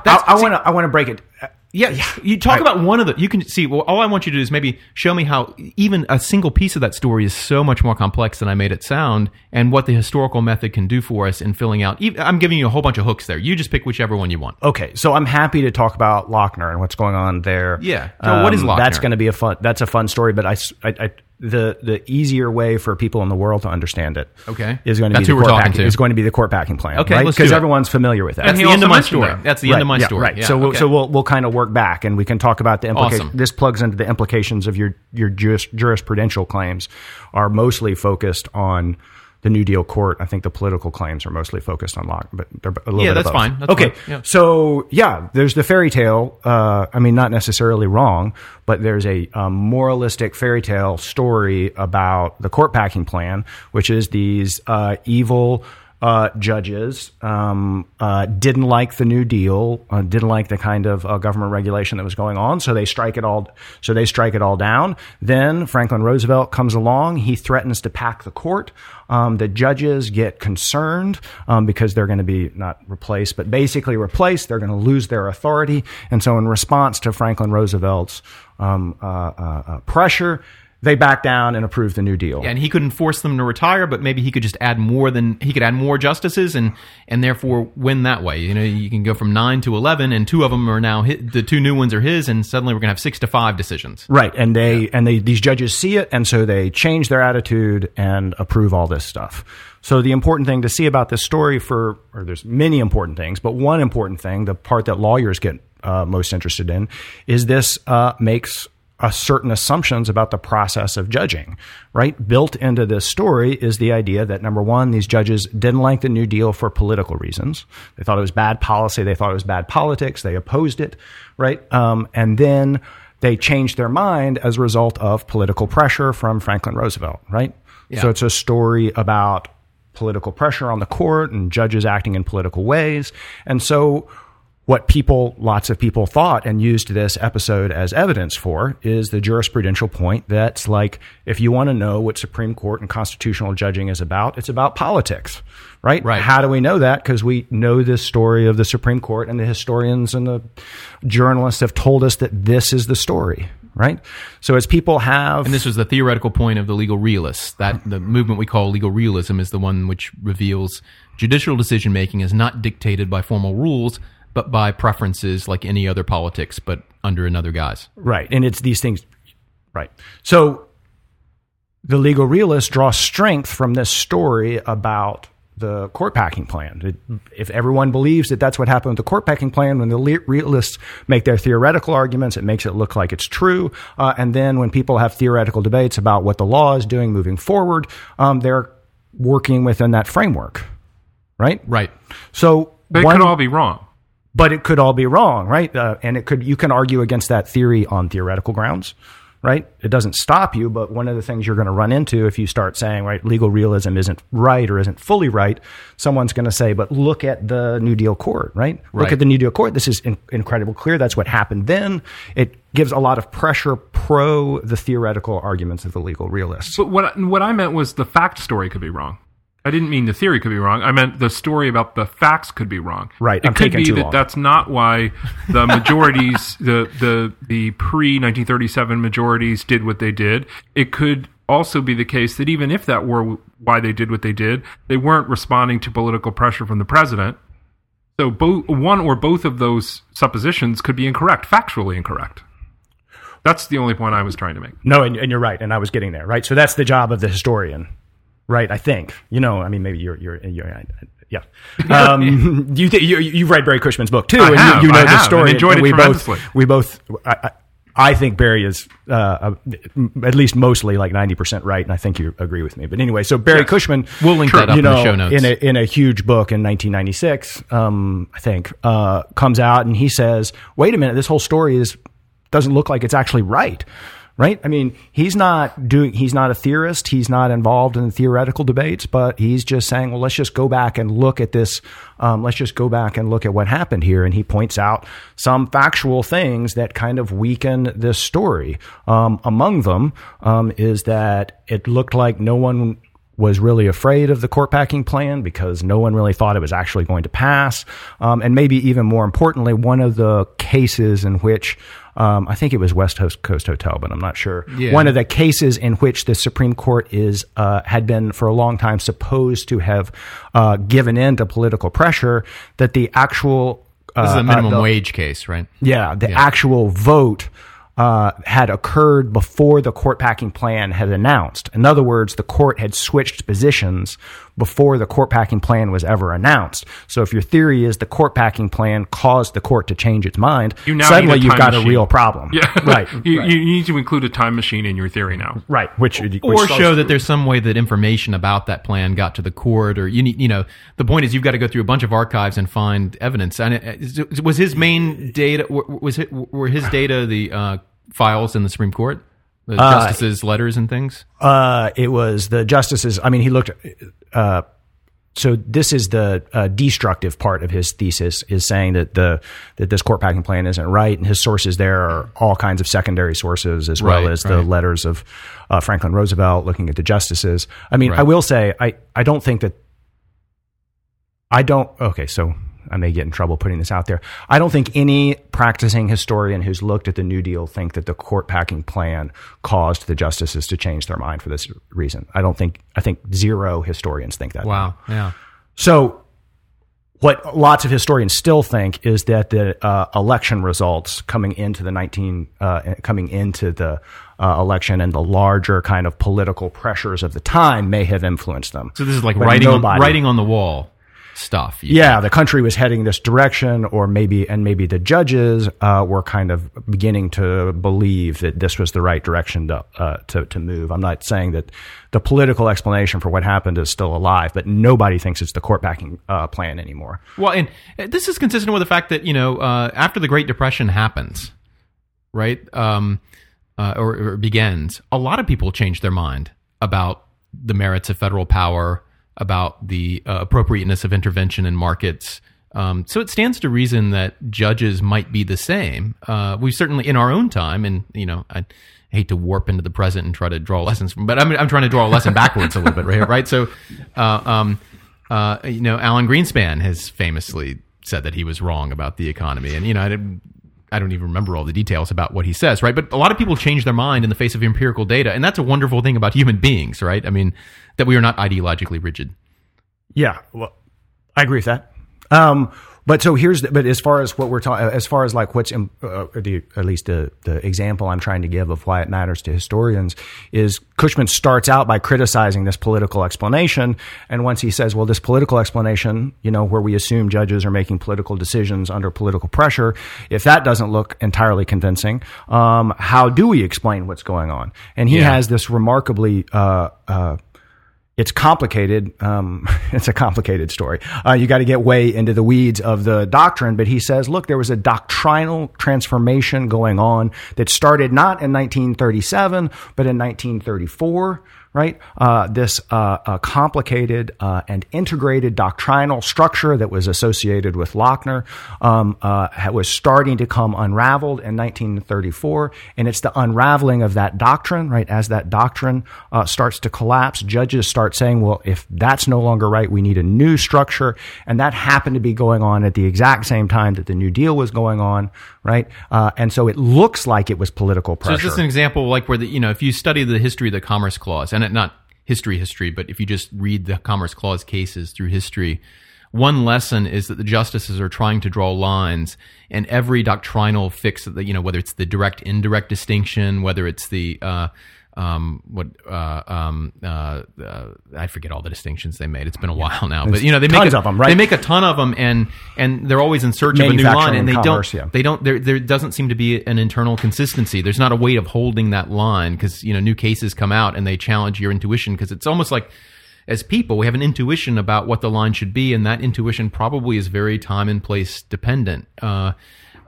I, I want to. I want to break it. Uh, Yeah, you talk about one of the. You can see. Well, all I want you to do is maybe show me how even a single piece of that story is so much more complex than I made it sound, and what the historical method can do for us in filling out. I'm giving you a whole bunch of hooks there. You just pick whichever one you want. Okay, so I'm happy to talk about Lochner and what's going on there. Yeah. So what is um, Lochner? That's going to be a fun. That's a fun story, but I, I- I- the the easier way for people in the world to understand it. Okay. is going to That's be the we're court talking packing, to. Is going to be the court packing plan. Okay, right? because it. everyone's familiar with that. That's he the end of my story. that. That's the end of my yeah, story. Right. Yeah, so we'll, so we'll we'll kind of work back and we can talk about the implications. Awesome. This plugs into the implications of your your juris, jurisprudential claims are mostly focused on the New Deal court. I think the political claims are mostly focused on Locke, but they're a little Yeah, bit that's fine. That's okay. fine. Yeah. So yeah, there's the fairy tale. Uh, I mean, not necessarily wrong, but there's a um, moralistic fairy tale story about the court packing plan, which is these uh, evil uh, judges um, uh, didn't like the New Deal, uh, didn't like the kind of uh, government regulation that was going on, so they strike it all. So they strike it all down. Then Franklin Roosevelt comes along. He threatens to pack the court. Um, the judges get concerned um, because they're going to be not replaced, but basically replaced. They're going to lose their authority, and so in response to Franklin Roosevelt's um, uh, uh, pressure. They back down and approve the New Deal. and he couldn't force them to retire, but maybe he could just add more than he could add more justices, and and therefore win that way. You know, you can go from nine to eleven, and two of them are now hi the two new ones are his, and suddenly we're gonna have six to five decisions. Right, and they and they these judges see it, and so they change their attitude and approve all this stuff. So the important thing to see about this story, for or there's many important things, but one important thing, the part that lawyers get uh, most interested in, is this uh, makes uh, certain assumptions about the process of judging. Right, built into this story is the idea that number one, these judges didn't like the New Deal for political reasons. They thought it was bad policy. They thought it was bad politics. They opposed it. Right, um, and then they changed their mind as a result of political pressure from Franklin Roosevelt, right? So it's a story about political pressure on the court and judges acting in political ways. And so what people, lots of people thought and used this episode as evidence for is the jurisprudential point that's like, if you want to know what Supreme Court and constitutional judging is about, it's about politics, right? Right. How do we know that? Because we know this story of the Supreme Court and the historians and the journalists have told us that this is the story, right? So as people have And this was the theoretical point of the legal realists. That the movement we call legal realism is the one which reveals judicial decision making is not dictated by formal rules, but by preferences like any other politics, but under another guise. Right. And it's these things. Right. So the legal realists draw strength from this story about the court packing plan. It- If everyone believes that that's what happened with the court packing plan, when the le- realists make their theoretical arguments, it makes it look like it's true. Uh, and then when people have theoretical debates about what the law is doing moving forward, um, they're working within that framework. Right. Right. So They one- could all be wrong. But it could all be wrong, right? Uh, and it could you can argue against that theory on theoretical grounds, right? It doesn't stop you, but one of the things you're going to run into if you start saying, right, legal realism isn't right or isn't fully right, someone's going to say, but look at the New Deal court, right? Look at the New Deal court. This is in, incredible clear. That's what happened then. It gives a lot of pressure pro the theoretical arguments of the legal realists. But what what I meant was the fact story could be wrong. I didn't mean the theory could be wrong. I meant the story about the facts could be wrong. Right, It I'm could be that long. that's not why the majorities, the the the pre 1937 majorities did what they did. It could also be the case that even if that were why they did what they did, they weren't responding to political pressure from the president. So both one or both of those suppositions could be incorrect, factually incorrect. That's the only point I was trying to make. No, and, and you're right, and I was getting there, right? So that's the job of the historian, right? I think, you know, I mean, maybe you're, you're, you're yeah. Um, you, th- you, you've read Barry Cushman's book too, I and have, you, you know I the story. and enjoyed it we tremendously. both, we both, I, I, think Barry is uh, at least mostly like ninety percent right, and I think you agree with me. But anyway, so Barry Cushman, We'll link that up you in the know, show notes. in a in a huge book in 1996, um, I think, uh, comes out and he says, "Wait a minute, this whole story is doesn't look like it's actually right." Right? I mean, he's not doing. He's not a theorist. He's not involved in the theoretical debates, but he's just saying, "Well, let's just go back and look at this. Um, let's just go back and look at what happened here." And he points out some factual things that kind of weaken this story. Um, among them um, is that it looked like no one was really afraid of the court packing plan because no one really thought it was actually going to pass. Um, and maybe even more importantly, one of the cases in which um, I think it was West Coast, Coast Hotel, but I'm not sure. Yeah. One of the cases in which the Supreme Court is uh, had been for a long time supposed to have uh, given in to political pressure that the actual uh, This is a uh, minimum the- wage case, right? yeah, the actual vote uh, had occurred before the court packing plan had announced. In other words, the court had switched positions before the court packing plan was ever announced. So if your theory is the court packing plan caused the court to change its mind, You now suddenly you've time got a real problem. Yeah, right. you, right. you need to include a time machine in your theory now. right. Which, which or show that there's some way that information about that plan got to the court or you need you know the point is you've got to go through a bunch of archives and find evidence and it- is- was his main data was it were his data the uh, files in the supreme court the justices letters and things Uh, it was the justices. I mean, he looked. Uh, so this is the uh, destructive part of his thesis is saying that the that this court packing plan isn't right, and his sources there are all kinds of secondary sources as well Right, as the right. letters of uh, Franklin Roosevelt looking at the justices. I mean, Right. I will say I I don't think that I don't. Okay, so I may get in trouble putting this out there. I don't think any practicing historian who's looked at the New Deal think that the court packing plan caused the justices to change their mind for this reason. I don't think. I think zero historians think that. wow yeah So, what lots of historians still think is that the uh, election results coming into the nineteen uh, coming into the uh, election and the larger kind of political pressures of the time may have influenced them. so this is like But writing on, nobody- writing on the wall stuff yeah, the country was heading this direction, or maybe, and maybe the judges uh, were kind of beginning to believe that this was the right direction to, uh, to to move. I'm not saying that the political explanation for what happened is still alive, but nobody thinks it's the court packing uh, plan anymore. Well, and uh, this is consistent with the fact that you know uh, after the Great Depression happens, right, um, uh, or, or begins, a lot of people change their mind about the merits of federal power, about the uh, appropriateness of intervention in markets. Um, so it stands to reason that judges might be the same. Uh, we certainly, in our own time, and you know, I hate to warp into the present and try to draw lessons from, but I'm, I'm trying to draw a lesson backwards a little bit, right? Right. So, uh, um, uh, you know, Alan Greenspan has famously said that he was wrong about the economy, and you know, I didn't. I don't even remember all the details about what he says, right? But a lot of people change their mind in the face of empirical data, and that's a wonderful thing about human beings, right? I mean, that we are not ideologically rigid. Yeah, well, I agree with that. Um, but so here's, the, but as far as what we're talking, as far as like what's, in, uh, the, at least the, the example I'm trying to give of why it matters to historians is Cushman starts out by criticizing this political explanation. And once he says, well, this political explanation, you know, where we assume judges are making political decisions under political pressure, if that doesn't look entirely convincing, um, how do we explain what's going on? And he Yeah. has this remarkably, uh, uh, it's complicated. Um, it's a complicated story. Uh, you got to get way into the weeds of the doctrine. But he says, look, there was a doctrinal transformation going on that started not in 1937, but in 1934. Right, uh, this uh, uh, complicated uh, and integrated doctrinal structure that was associated with Lochner um, uh, was starting to come unraveled in 1934, and it's the unraveling of that doctrine. Right, as that doctrine uh, starts to collapse, judges start saying, "Well, if that's no longer right, we need a new structure," and that happened to be going on at the exact same time that the New Deal was going on. Right, uh, and so it looks like it was political pressure. So is this an example like where the you know if you study the history of the Commerce Clause and not history history, but if you just read the Commerce Clause cases through history, one lesson is that the justices are trying to draw lines, and every doctrinal fix that you know whether it's the direct indirect distinction, whether it's the uh, um, what uh, um, uh, uh, I forget all the distinctions they made. It's been a while now, but you know they make tons a, of 'em, right? They make a ton of them, and and they're always in search of a new line, and they commerce, don't yeah. they don't there there doesn't seem to be an internal consistency. There's not a way of holding that line because you know new cases come out and they challenge your intuition because it's almost like as people we have an intuition about what the line should be, and that intuition probably is very time and place dependent. Uh,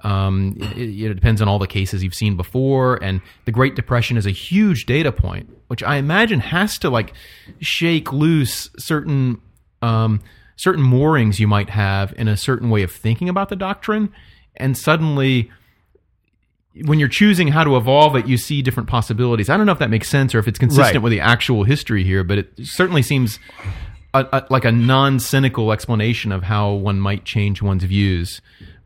um, it, it depends on all the cases you've seen before, and the Great Depression is a huge data point, which I imagine has to like shake loose certain um, certain moorings you might have in a certain way of thinking about the doctrine, and suddenly when you're choosing how to evolve it, you see different possibilities. I don't know if that makes sense or if it's consistent Right. with the actual history here, but it certainly seems a, a, like a non-cynical explanation of how one might change one's views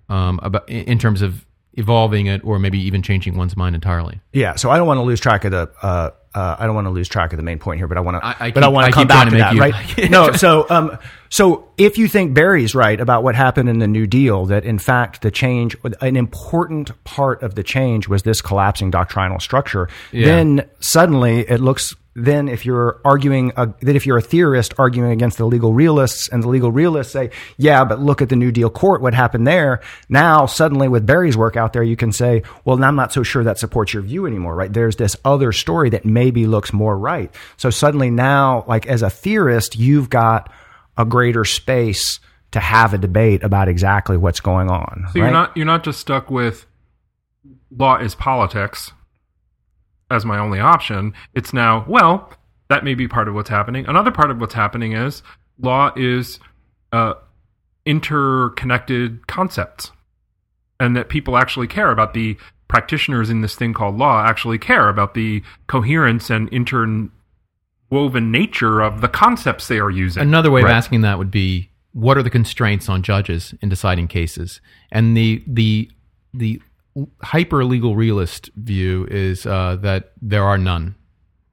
um, about in terms of evolving it or maybe even changing one's mind entirely. Yeah, so I don't want to lose track of the. Uh, uh, I don't want to lose track of the main point here, but I want to. I- I but I keep- want to come back to that, you- right? no, so um, so if you think Barry's right about what happened in the New Deal, that in fact the change, an important part of the change was this collapsing doctrinal structure. Then suddenly it looks. Then, if you're arguing uh, that if you're a theorist arguing against the legal realists, and the legal realists say, "Yeah, but look at the New Deal court, what happened there?" Now, suddenly, with Barry's work out there, you can say, "Well, now I'm not so sure that supports your view anymore." Right? There's this other story that maybe looks more right. So suddenly, now, like as a theorist, you've got a greater space to have a debate about exactly what's going on. So you're not you're not just stuck with law is politics as my only option. It's now well that may be part of what's happening. Another part of what's happening is law is uh, interconnected concepts, and that people actually care about the practitioners in this thing called law actually care about the coherence and interwoven nature of the concepts they are using. Another way Right. of asking that would be what are the constraints on judges in deciding cases? And the the the hyper legal realist view is uh, that there are none,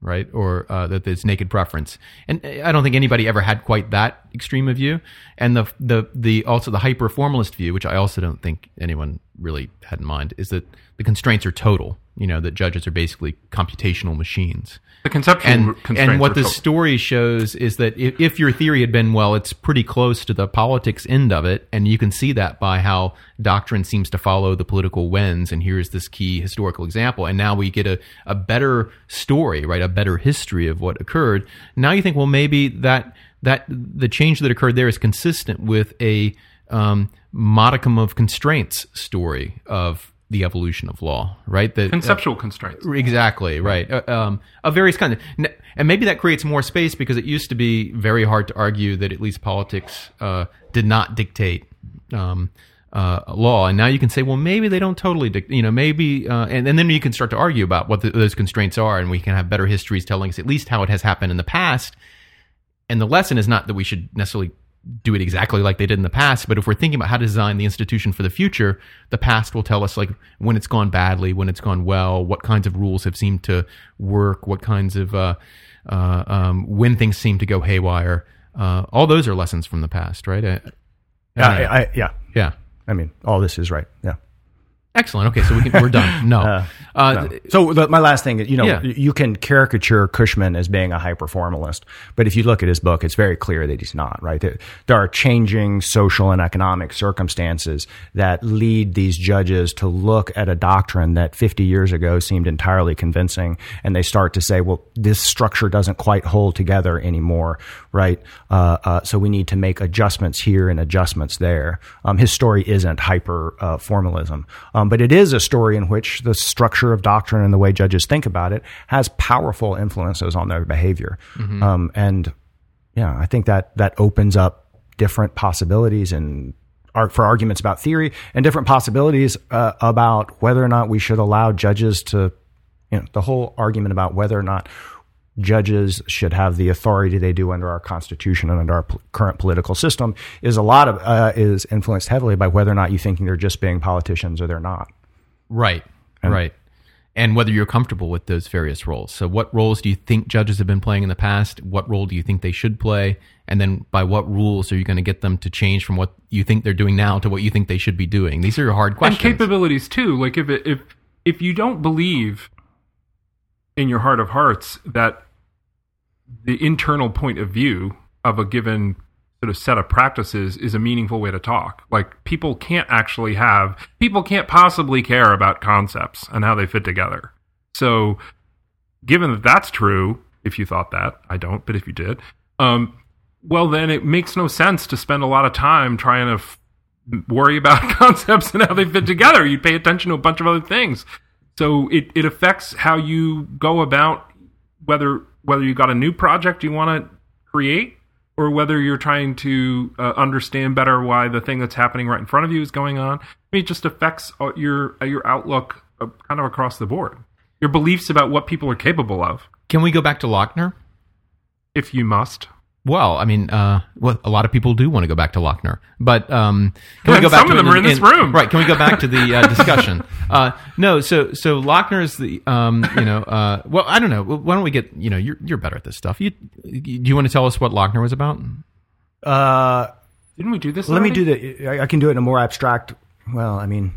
right? Or uh, that there's naked preference. And I don't think anybody ever had quite that extreme a view. And the the the also the hyper formalist view, which I also don't think anyone really had in mind, is that the constraints are total. You know, that judges are basically computational machines the conceptual and and what the story shows is that if, if your theory had been well, it's pretty close to the politics end of it, and you can see that by how doctrine seems to follow the political winds. And here's this key historical example, and now we get a, a better story, right? A better history of what occurred. Now you think, well, maybe that that the change that occurred there is consistent with a um, modicum of constraints story of the evolution of law, right? That conceptual constraints. Exactly right. Uh, um, of various kinds, and maybe that creates more space because it used to be very hard to argue that at least politics uh, did not dictate um, uh, law, and now you can say, well, maybe they don't totally, dic- you know, maybe, uh, and, and then you can start to argue about what the, those constraints are, and we can have better histories telling us at least how it has happened in the past. And the lesson is not that we should necessarily do it exactly like they did in the past, but if we're thinking about how to design the institution for the future, the past will tell us like when it's gone badly, when it's gone well, what kinds of rules have seemed to work, what kinds of uh, uh, um, when things seem to go haywire. Uh, all those are lessons from the past, right? I, Yeah, I, I, yeah. yeah. I mean, all this is right. Yeah. Excellent. Okay, so we can, we're done. No. Uh, Uh, No. So the, my last thing, you know, Yeah. you can caricature Cushman as being a hyper formalist, but if you look at his book, it's very clear that he's not. Right? There, there are changing social and economic circumstances that lead these judges to look at a doctrine that 50 years ago seemed entirely convincing, and they start to say, "Well, this structure doesn't quite hold together anymore." Right? Uh, uh, so we need to make adjustments here and adjustments there. Um, his story isn't hyper uh, formalism, um, but it is a story in which the structure of doctrine and the way judges think about it has powerful influences on their behavior. Um, and yeah, I think that that opens up different possibilities and for arguments about theory and different possibilities uh, about whether or not we should allow judges to, you know, the whole argument about whether or not judges should have the authority they do under our constitution and under our p- current political system is a lot of uh, is influenced heavily by whether or not you think they're just being politicians or they're not. Right. right. And whether you're comfortable with those various roles. So, what roles do you think judges have been playing in the past? What role do you think they should play? And then, by what rules are you going to get them to change from what you think they're doing now to what you think they should be doing? These are hard questions. and capabilities too. Like if it, if if you don't believe in your heart of hearts that the internal point of view of a given sort of set of practices is a meaningful way to talk. Like people can't actually have people can't possibly care about concepts and how they fit together. So given that that's true, if you thought that, I don't, but if you did, um, well then it makes no sense to spend a lot of time trying to f- worry about concepts and how they fit together. You pay attention to a bunch of other things. So it, it affects how you go about whether whether you got a new project you want to create or whether you're trying to uh, understand better why the thing that's happening right in front of you is going on. I mean, it just affects uh, your uh, your outlook uh, kind of across the board, your beliefs about what people are capable of, Can we go back to Lochner? if you must. Well, I mean, uh, well, a lot of people do want to go back to Lochner, but um, can we go back some to of them are in this room. right? Can we go back to the uh, discussion? uh, no, so so Lochner is the um, you know, uh, well, I don't know. Why don't we get you know, you're you're better at this stuff. You do you want to tell us what Lochner was about? Uh, Didn't we do this? let me do the. I, I can do it in a more abstract. Well, I mean,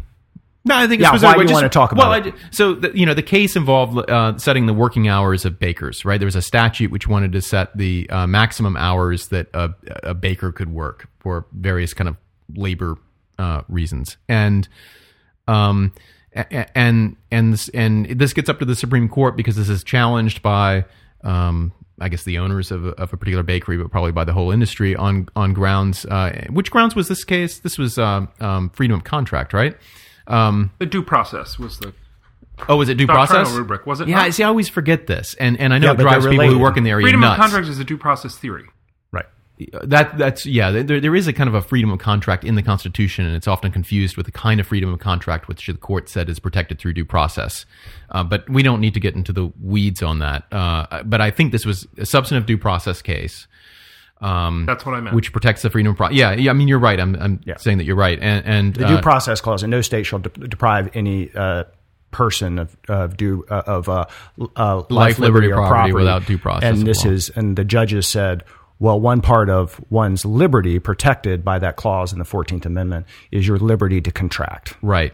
No, I think Yeah, it's why specific- do you wanna talk well, about I, so the, you know, the case involved uh, setting the working hours of bakers. Right, there was a statute which wanted to set the uh, maximum hours that a, a baker could work for various kind of labor uh, reasons, and um, and and this, and this gets up to the Supreme Court because this is challenged by. Um, I guess the owners of a, of a particular bakery, but probably by the whole industry on on grounds. Uh, which grounds was this case? This was uh, um, freedom of contract, right? Um, The due process was the Oh, was it due doctrinal process? rubric, was it? Yeah, not? I see. I always forget this, and and I know Yeah, it but drives they're people who related. work in the area freedom nuts. of contract is a due process theory. right. That that's yeah. There, there is a kind of a freedom of contract in the Constitution, and it's often confused with the kind of freedom of contract which the court said is protected through due process. Uh, but we don't need to get into the weeds on that. Uh, but I think this was a substantive due process case. Um, That's what I meant. which protects the freedom of pro- yeah, yeah. I mean, you're right. I'm, I'm Yeah. saying that you're right. And, and The uh, due process clause and no state shall de- deprive any uh, person of, of due uh, of uh, uh, life, liberty, or property property without due process And this law. is and the judges said, well, one part of one's liberty protected by that clause in the Fourteenth Amendment is your liberty to contract. Right.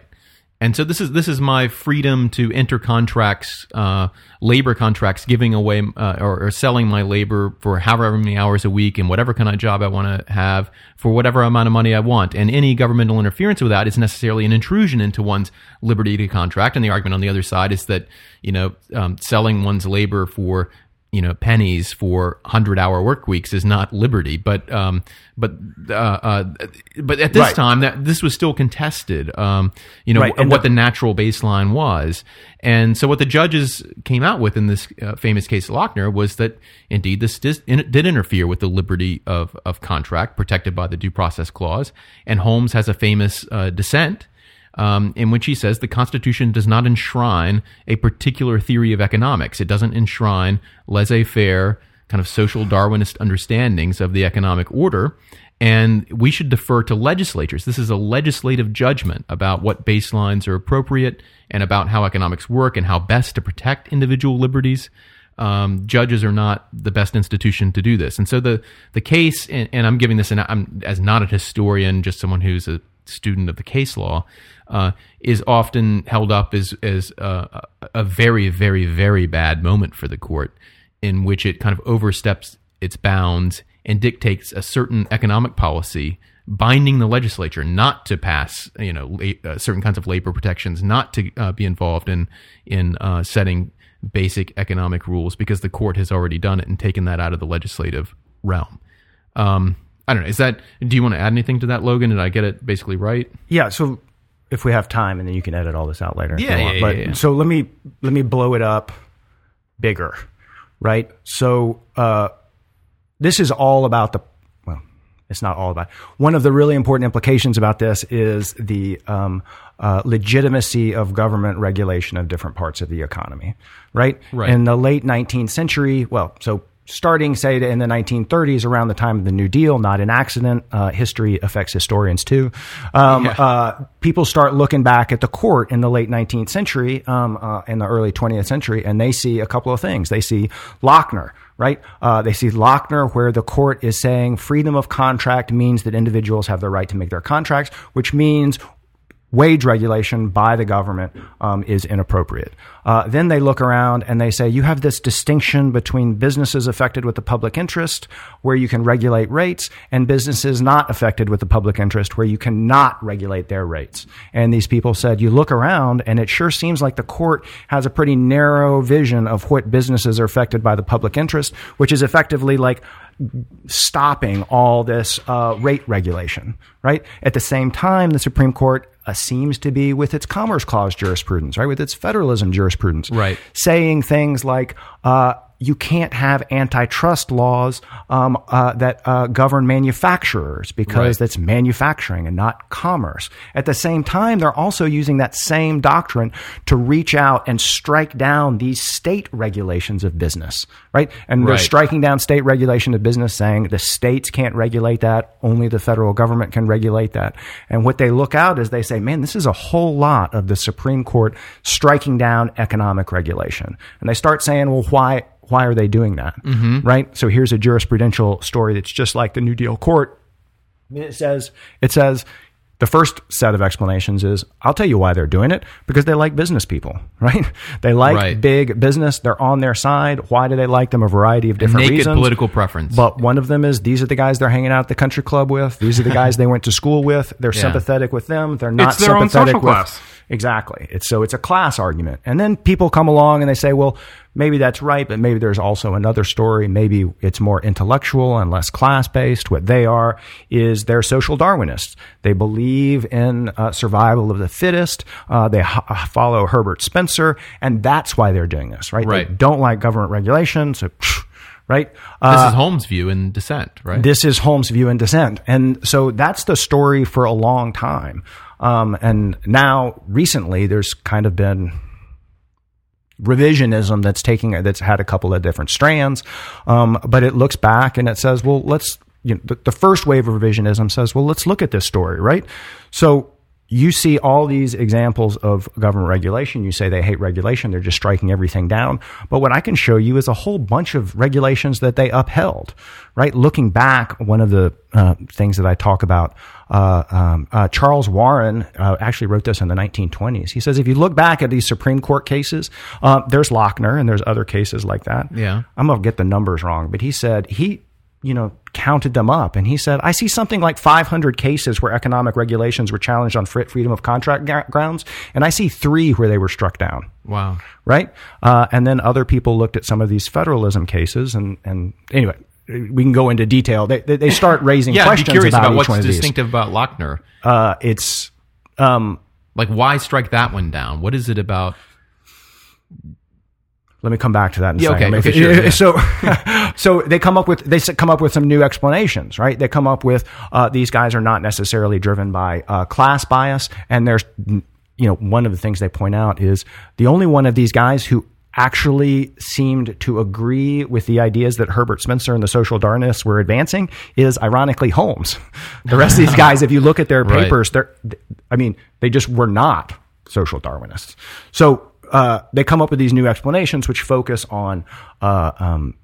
And so this is this is my freedom to enter contracts, uh, labor contracts, giving away uh, or, or selling my labor for however many hours a week and whatever kind of job I want to have for whatever amount of money I want. And any governmental interference with that is necessarily an intrusion into one's liberty to contract. And the argument on the other side is that you know um, selling one's labor for you know pennies for hundred hour work weeks is not liberty, but um, but uh, uh, but at this Right. time that this was still contested. Um, you know Right, what the- the natural baseline was, and so what the judges came out with in this uh, famous case of Lochner was that indeed this dis- in, did interfere with the liberty of of contract protected by the due process clause, and Holmes has a famous uh, dissent um, in which he says the Constitution does not enshrine a particular theory of economics. It doesn't enshrine laissez faire, kind of social Darwinist understandings of the economic order. And we should defer to legislatures. This is a legislative judgment about what baselines are appropriate and about how economics work and how best to protect individual liberties. Um, judges are not the best institution to do this. And so the, the case, and, and I'm giving this an, I'm, as not a historian, just someone who's a student of the case law, uh, is often held up as as uh, a, a very very very bad moment for the court, in which it kind of oversteps its bounds and dictates a certain economic policy, binding the legislature not to pass you know la- uh, certain kinds of labor protections, not to uh, be involved in in uh, setting basic economic rules because the court has already done it and taken that out of the legislative realm. Um, I don't know. Is that? Do you want to add anything to that, Logan? Did I get it basically right? Yeah. So if we have time, and then you can edit all this out later. Yeah, yeah, want. yeah, yeah. so let me let me blow it up bigger, right? So uh, this is all about the well, it's not all about. One of the really important implications about this is the um, uh, legitimacy of government regulation of different parts of the economy, right? Right. In the late 19th century, well, so starting say in the 1930s, around the time of the New Deal, not an accident. Uh, history affects historians too. Um, Yeah. uh, people start looking back at the court in the late 19th century, um, uh, in the early 20th century, and they see a couple of things. They see Lochner, right? Uh, they see Lochner, where the court is saying freedom of contract means that individuals have the right to make their contracts, which means wage regulation by the government um, is inappropriate. Uh, then they look around and they say you have this distinction between businesses affected with the public interest, where you can regulate rates, and businesses not affected with the public interest, where you cannot regulate their rates. And these people said you look around and it sure seems like the court has a pretty narrow vision of what businesses are affected by the public interest, which is effectively like stopping all this uh, rate regulation, right? At the same time, the Supreme Court uh, seems to be with its Commerce Clause jurisprudence, right? With its federalism jurisprudence, Right. Saying things like, uh, you can't have antitrust laws um, uh, that uh, govern manufacturers because Right. that's manufacturing and not commerce. At the same time, they're also using that same doctrine to reach out and strike down these state regulations of business, right? And they're striking down state regulation of business, saying the states can't regulate that, only the federal government can regulate that. And what they look out is they say, man, this is a whole lot of the Supreme Court striking down economic regulation. And they start saying, well, why? Why are they doing that? Mm-hmm. Right. So here's a jurisprudential story that's just like the New Deal court. It says, it says, the first set of explanations is I'll tell you why they're doing it because they like business people, right? They like Right. big business. They're on their side. Why do they like them? A variety of different Naked reasons. political preference. But one of them is these are the guys they're hanging out at the country club with. These are the guys they went to school with. They're Yeah. sympathetic with them. They're not It's their own sympathetic social with class. Exactly. It's so it's a class argument. And then people come along and they say, well, maybe that's right, but maybe there's also another story. Maybe it's more intellectual and less class based. What they are is they're social Darwinists. They believe in uh, survival of the fittest. Uh, they h- follow Herbert Spencer, and that's why they're doing this, right? They Right. don't like government regulation, so right. this Uh, is Holmes' view in dissent, right? this is Holmes' view in dissent. And so that's the story for a long time. Um, and now, recently, there's kind of been revisionism that's taking that's had a couple of different strands. Um, but it looks back and it says, well, let's, you know, the, the first wave of revisionism says, well, let's look at this story, right? So you see all these examples of government regulation. You say they hate regulation. They're just striking everything down. But what I can show you is a whole bunch of regulations that they upheld, right? Looking back, one of the uh, things that I talk about, uh, um, uh, Charles Warren uh, actually wrote this in the 1920s. He says, if you look back at these Supreme Court cases, uh, there's Lochner and there's other cases like that. Yeah. I'm going to get the numbers wrong, but he said he, you know, counted them up and he said, I see something like 500 cases where economic regulations were challenged on freedom of contract gra- grounds, and I see three where they were struck down. wow. Right. Uh, and then other people looked at some of these federalism cases and, and anyway, we can go into detail. They, they, start raising Yeah, I'd be questions curious about, about, what's one of these. distinctive about Lochner. Uh, it's, um, Like, why strike that one down? What is it about? Let me come back to that in a Yeah, second. okay, okay, sure, yeah. So, so they come up with they come up with some new explanations, right? They come up with uh, these guys are not necessarily driven by uh, class bias, and there's you know one of the things they point out is the only one of these guys who actually seemed to agree with the ideas that Herbert Spencer and the social Darwinists were advancing is ironically Holmes. The rest of these guys, if you look at their Right. papers, they're I mean they just were not social Darwinists. So uh, they come up with these new explanations which focus on uh, um,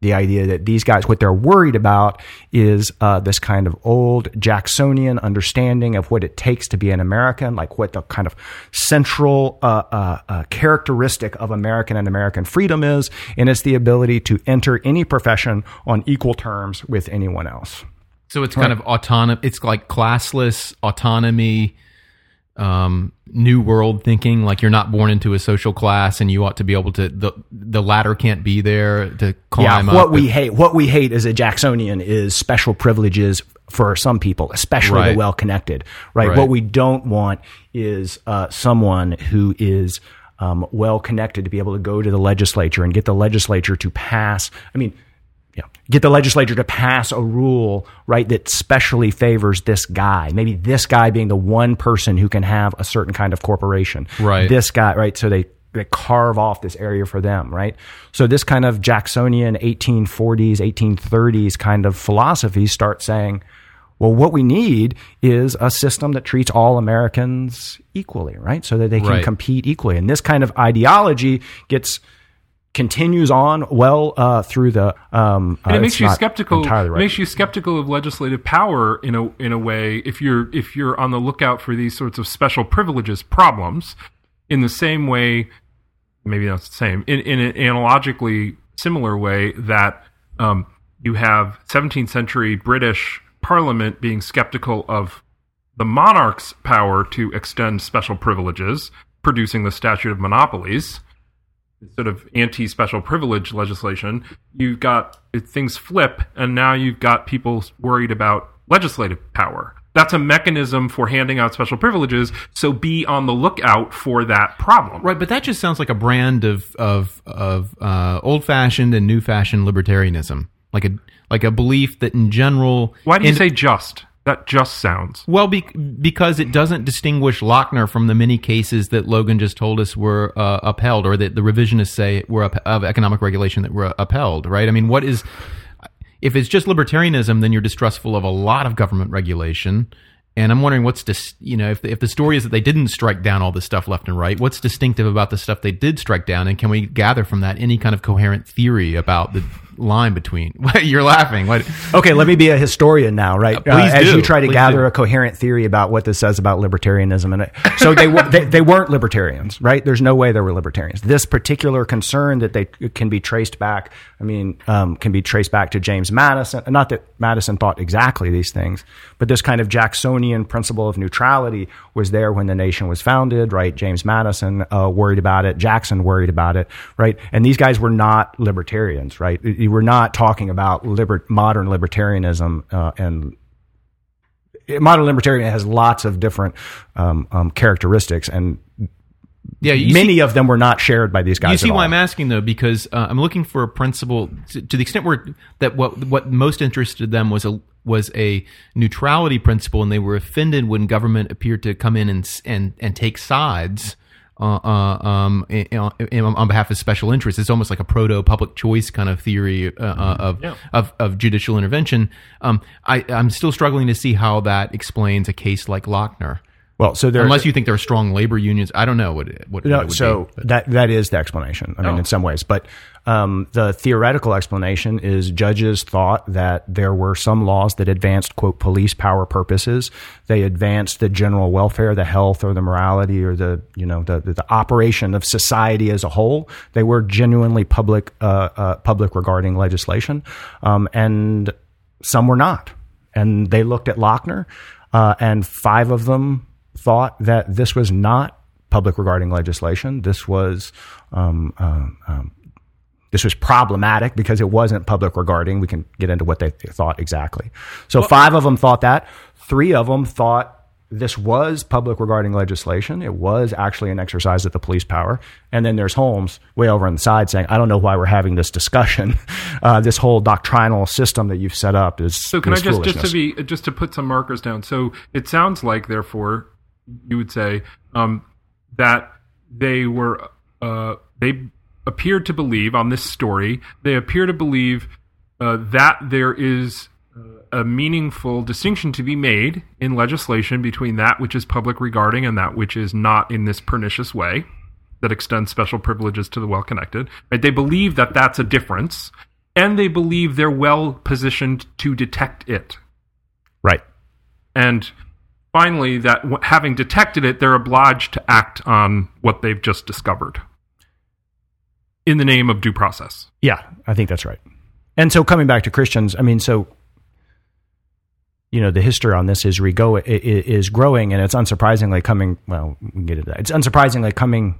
the idea that these guys, what they're worried about is uh, this kind of old Jacksonian understanding of what it takes to be an American, like what the kind of central uh, uh, uh, characteristic of American and American freedom is, and it's the ability to enter any profession on equal terms with anyone else. So it's kind of autonomous. It's like classless autonomy, um, new world thinking. Like you're not born into a social class, and you ought to be able to. the The ladder can't be there to climb yeah, up. what we hate, what we hate as a Jacksonian is special privileges for some people, especially Right. the well-connected. Right? Right. What we don't want is uh, someone who is um, well-connected to be able to go to the legislature and get the legislature to pass. I mean. Know, get the legislature to pass a rule, right, that specially favors this guy. Maybe this guy being the one person who can have a certain kind of corporation. Right. This guy, right? So they they carve off this area for them, right? So this kind of Jacksonian 1840s, 1830s kind of philosophy starts saying, well, what we need is a system that treats all Americans equally, right? So that they can Right. compete equally. And this kind of ideology gets continues on well uh, through the. Um, uh, it makes you skeptical. Right. Makes you skeptical of legislative power in a in a way. If you're if you're on the lookout for these sorts of special privileges problems, in the same way, maybe not the same, in in an analogically similar way that um, you have 17th century British Parliament being skeptical of the monarch's power to extend special privileges, producing the statute of monopolies sort of anti-special privilege legislation, you've got things flip, and now you've got people worried about legislative power. That's a mechanism for handing out special privileges. So be on the lookout for that problem. Right, but that just sounds like a brand of of of uh, old fashioned and new fashioned libertarianism, like a like a belief that in general. Why do you in- say just? That just sounds. Well, be, because it doesn't distinguish Lochner from the many cases that Logan just told us were uh, upheld, or that the revisionists say were up, of economic regulation that were upheld. Right? I mean, what is if it's just libertarianism, then you're distrustful of a lot of government regulation. And I'm wondering what's dis- you know if the, if the story is that they didn't strike down all this stuff left and right, what's distinctive about the stuff they did strike down, and can we gather from that any kind of coherent theory about the line between? You're laughing. What? Okay, let me be a historian now, right? Uh, please as do. you try to Please gather do. a coherent theory about what this says about libertarianism, and it, so they, they they weren't libertarians, right? There's no way they were libertarians. This particular concern that they can be traced back, I mean, um, can be traced back to James Madison. Not that Madison thought exactly these things, but this kind of Jacksonian principle of neutrality was there when the nation was founded, right? James Madison uh, worried about it. Jackson worried about it, right? And these guys were not libertarians, right? You were not talking about liber- modern libertarianism uh, and modern libertarian has lots of different um, um, characteristics, and Yeah, you see- many of them were not shared by these guys. You see why. I'm asking though, because uh, I'm looking for a principle to, to the extent where that what what most interested them was a was a neutrality principle, and they were offended when government appeared to come in and and and take sides. Uh, uh, um, in, in- on behalf of special interests, it's almost like a proto public choice kind of theory uh, uh, of, of of judicial intervention. Um, I, I'm still struggling to see how that explains a case like Lochner, Well, so there, unless you think there are strong labor unions. I don't know what it, what, what No, it would so be. that that is the explanation. I mean, Oh. in some ways, but um, the theoretical explanation is judges thought that there were some laws that advanced quote police power purposes. They advanced the general welfare, the health, or the morality, or the you know the the, the operation of society as a whole. They were genuinely public uh, uh, public regarding legislation, um, and some were not. And they looked at Lochner, uh, and five of them thought that this was not public regarding legislation. This was um, um, um, this was problematic because it wasn't public regarding. We can get into what they thought exactly. So five of them thought that. Three of them thought this was public regarding legislation. It was actually an exercise of the police power. And then there's Holmes way over on the side saying, "I don't know why we're having this discussion. Uh, this whole doctrinal system that you've set up is So can I just just to be just to put some markers down? So it sounds like, therefore, you would say um, that they were uh, they appeared to believe on this story. They appear to believe uh, that there is uh, a meaningful distinction to be made in legislation between that which is public regarding and that which is not in this pernicious way that extends special privileges to the well connected. Right? They believe that that's a difference, and they believe they're well positioned to detect it. right. And finally, that having detected it, they're obliged to act on what they've just discovered in the name of due process. Yeah, I think that's right. And so coming back to Christians, I mean, so you know, the history on this is rego- is growing, and it's unsurprisingly coming. Well, we can get into that. It's unsurprisingly coming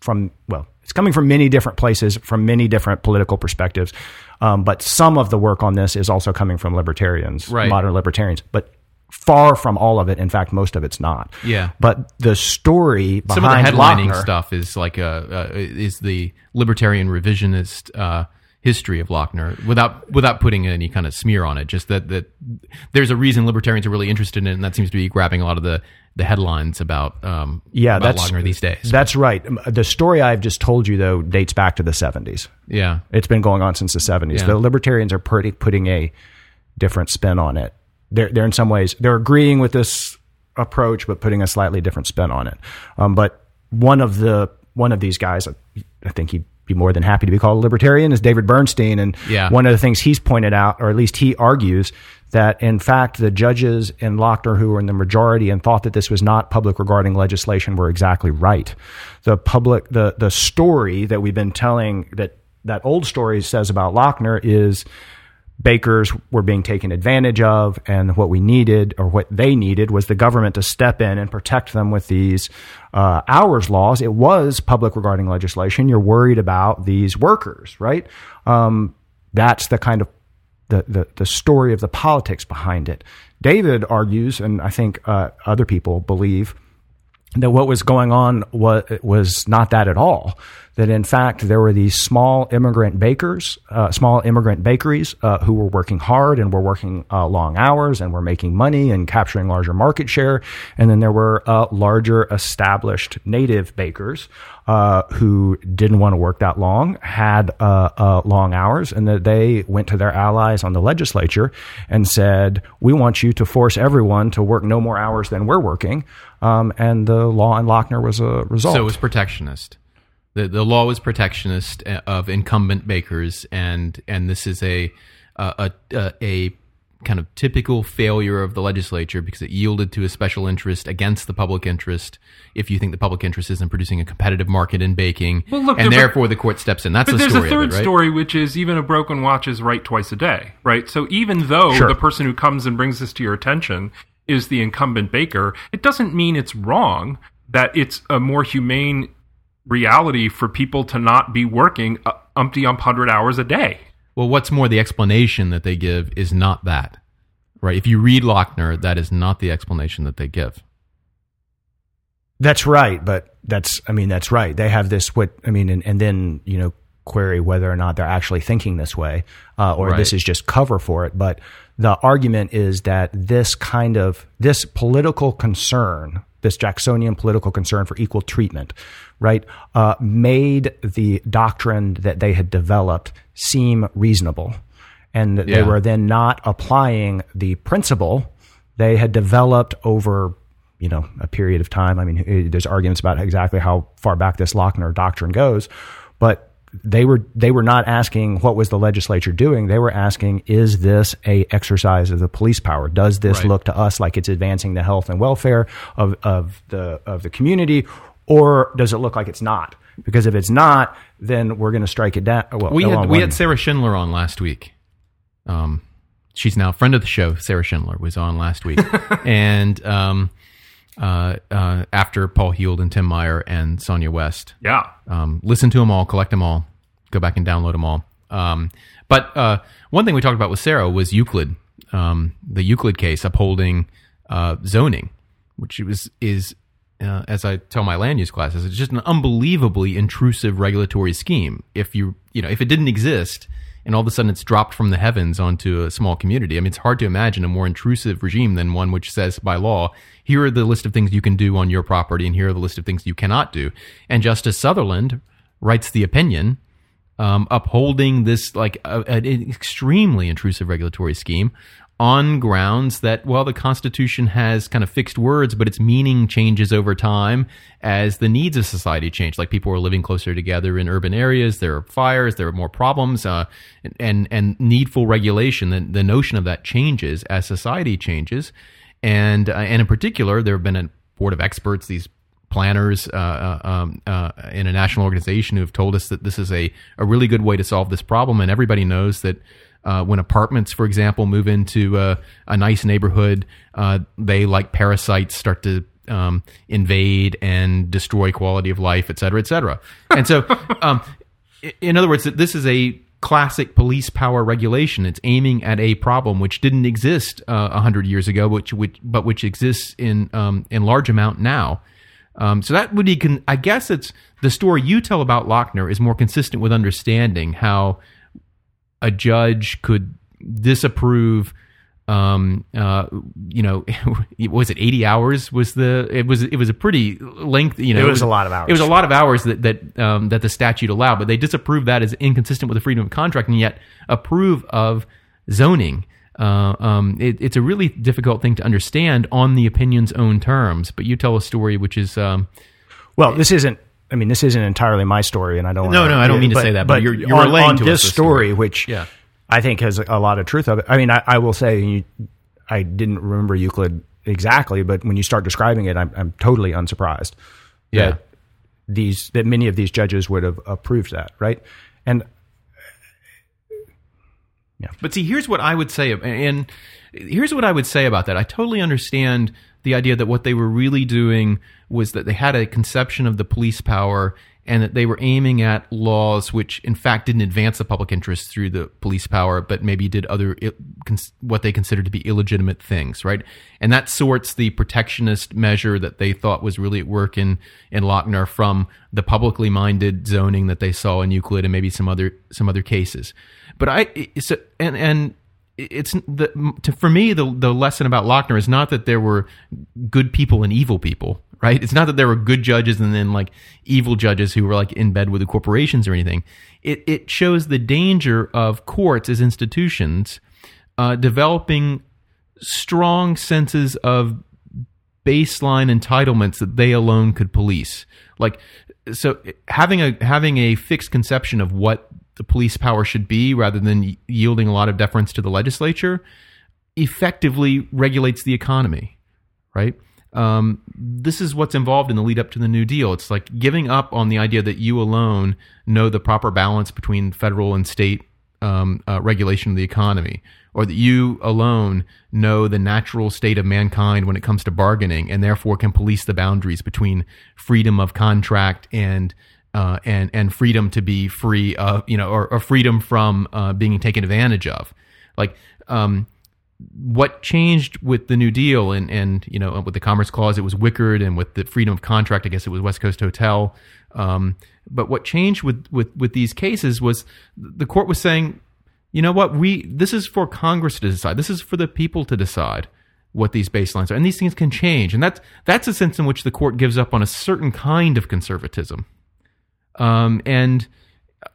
from well, it's coming from many different places, from many different political perspectives. Um, but some of the work on this is also coming from libertarians, Right. modern libertarians. But far from all of it. In fact, most of it's not. Yeah. But the story behind some of the headlining Lochner- stuff is like a, uh, is the libertarian revisionist uh, history of Lochner without without putting any kind of smear on it. Just that that there's a reason libertarians are really interested in it, and that seems to be grabbing a lot of the the headlines about um, Yeah, about that's Lochner these days. That's right. Um, The story I've just told you though dates back to the 70s. yeah, It's been going on since the 70s. Yeah. The libertarians are pretty, putting a different spin on it. They're, they're in some ways they're agreeing with this approach, but putting a slightly different spin on it. Um, but one of the one of these guys, I think he'd be more than happy to be called a libertarian is David Bernstein. And Yeah. one of the things he's pointed out, or at least he argues, that in fact the judges in Lochner who were in the majority and thought that this was not public regarding legislation were exactly right. The public, the the story that we've been telling that that old story says about Lochner is bakers were being taken advantage of, and what we needed or what they needed was the government to step in and protect them with these uh, hours laws. It was public regarding legislation. You're worried about these workers, right? Um, that's the kind of the, the, the story of the politics behind it. David argues, and I think uh, other people believe, that what was going on was, was not that at all. That in fact there were these small immigrant bakers, uh, small immigrant bakeries uh, who were working hard and were working uh, long hours and were making money and capturing larger market share. And then there were uh, larger established native bakers uh, who didn't want to work that long, had uh, uh, long hours, and that they went to their allies on the legislature and said, "We want you to force everyone to work no more hours than we're working." Um, and the law in Lochner was a result. So it was protectionist. The the law was protectionist uh, of incumbent bakers, and and this is a a a, a kind of typical failure of the legislature because it yielded to a special interest against the public interest. If you think the public interest is in producing a competitive market in baking, Well, look, and therefore the court steps in. That's But the there's story a third it, right? story, which is even a broken watch is right twice a day, right? So even though Sure. the person who comes and brings this to your attention is the incumbent baker, it doesn't mean it's wrong that it's a more humane reality for people to not be working umpty ump hundred hours a day. Well, what's more, the explanation that they give is not that, right? If you read Lochner, that is not the explanation that they give. That's right, but that's I mean that's right. They have this what I mean, and, and then you know query whether or not they're actually thinking this way, uh, or Right. this is just cover for it. But the argument is that this kind of this political concern, this Jacksonian political concern for equal treatment, right, uh, made the doctrine that they had developed seem reasonable, and that they were then not applying the principle they had developed over you know a period of time. I mean, eh, there's arguments about exactly how far back this Lochner doctrine goes, but they were they were not asking what was the legislature doing. They were asking, is this a exercise of the police power? Does this Right. look to us like it's advancing the health and welfare of of the of the community, or does it look like it's not? Because if it's not, then we're going to strike it down. Well, we had we had Sarah Schindler on last week. Um, she's now a friend of the show. Sarah Schindler was on last week, and um, uh, uh, after Paul Heald and Tim Meyer and Sonia West. Yeah. Um, listen to them all, collect them all, go back and download them all. Um, but uh, one thing we talked about with Sarah was Euclid, um, the Euclid case upholding uh, zoning, which was is uh, as I tell my land use classes, it's just an unbelievably intrusive regulatory scheme. If you you know if it didn't exist and all of a sudden it's dropped from the heavens onto a small community, I mean it's hard to imagine a more intrusive regime than one which says by law here are the list of things you can do on your property and here are the list of things you cannot do. And Justice Sutherland writes the opinion um, upholding this like an extremely intrusive regulatory scheme on grounds that well the constitution has kind of fixed words but its meaning changes over time as the needs of society change. Like people are living closer together in urban areas. There are fires. There are more problems. Uh, and and needful regulation the, the notion of that changes as society changes. And uh, and in particular there have been a board of experts these planners uh, uh, um, uh, in a national organization who have told us that this is a, a really good way to solve this problem. And everybody knows that uh, when apartments, for example, move into a, a nice neighborhood, uh, they, like parasites, start to um, invade and destroy quality of life, et cetera, et cetera. And so, um, in other words, this is a classic police power regulation. It's aiming at a problem which didn't exist uh, a hundred years ago, which, which but which exists in um, in large amount now. Um, so that would be, con- I guess, it's the story you tell about Lochner is more consistent with understanding how a judge could disapprove. Um, uh, you know, was it eighty hours? Was the it was it was a pretty length. You know, It was a lot of hours. It was a lot of hours that that um, that the statute allowed, but they disapprove that as inconsistent with the freedom of contract, and yet approve of zoning. Uh, um, it, it's a really difficult thing to understand on the opinion's own terms. But you tell a story which is um, Well, this isn't I mean, this isn't entirely my story, and I don't. No, no, I don't mean to say that, but you're- you're on, on to this story, story. which Yeah. I think has a lot of truth of it. I mean, I, I will say, you, I didn't remember Euclid exactly, but when you start describing it, I'm, I'm totally unsurprised. Yeah. that these that many of these judges would have approved that, right? And yeah. But see, here's what I would say, and here's what I would say about that. I totally understand the idea that what they were really doing was that they had a conception of the police power and that they were aiming at laws which, in fact, didn't advance the public interest through the police power, but maybe did other what they considered to be illegitimate things, right? And that sorts the protectionist measure that they thought was really at work in in Lochner from the publicly minded zoning that they saw in Euclid and maybe some other some other cases. But I so, and and it's the to, for me the the lesson about Lochner is not that there were good people and evil people, right? It's not that there were good judges and then like evil judges who were like in bed with the corporations or anything. It it shows the danger of courts as institutions uh, developing strong senses of baseline entitlements that they alone could police. Like so having a having a fixed conception of what the police power should be rather than yielding a lot of deference to the legislature effectively regulates the economy, right? Um, this is what's involved in the lead up to the New Deal. It's like giving up on the idea that you alone know the proper balance between federal and state um, uh, regulation of the economy, or that you alone know the natural state of mankind when it comes to bargaining, and therefore can police the boundaries between freedom of contract and uh, and and freedom to be free of you know, or, or freedom from uh, being taken advantage of. Like um, what changed with the New Deal and and you know with the Commerce Clause, it was Wickard, and with the freedom of contract, I guess it was West Coast Hotel. Um, but what changed with, with with these cases was the court was saying, you know what, we this is for Congress to decide. This is for the people to decide what these baselines are, and these things can change. And that's that's a sense in which the court gives up on a certain kind of conservatism. Um, and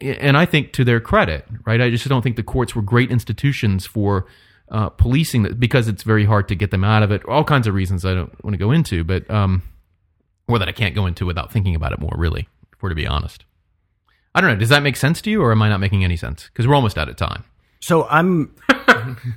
and I think to their credit, right? I just don't think the courts were great institutions for uh, policing that because it's very hard to get them out of it. All kinds of reasons I don't want to go into, but um, or that I can't go into without thinking about it more. Really, if we're to be honest, I don't know. Does that make sense to you, or am I not making any sense? Because we're almost out of time, so I'm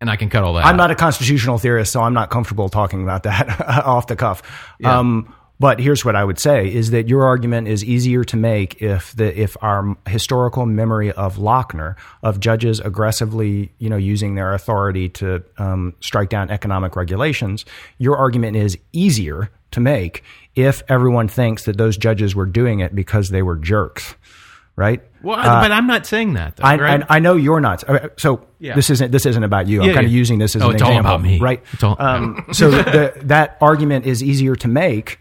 and I can cut all that. I'm out. not a constitutional theorist, so I'm not comfortable talking about that off the cuff. Um, but here's what I would say is that your argument is easier to make if the if our historical memory of Lochner of judges aggressively you know using their authority to um, strike down economic regulations. Your argument is easier to make if everyone thinks that those judges were doing it because they were jerks, right? Well, I- but I'm not saying that. Though, I, right? I, I know you're not. Uh, So Yeah. this isn't this isn't about you. I'm Yeah, kind of using this as Oh, an it's all example, about me. right? All- um, so the, that argument is easier to make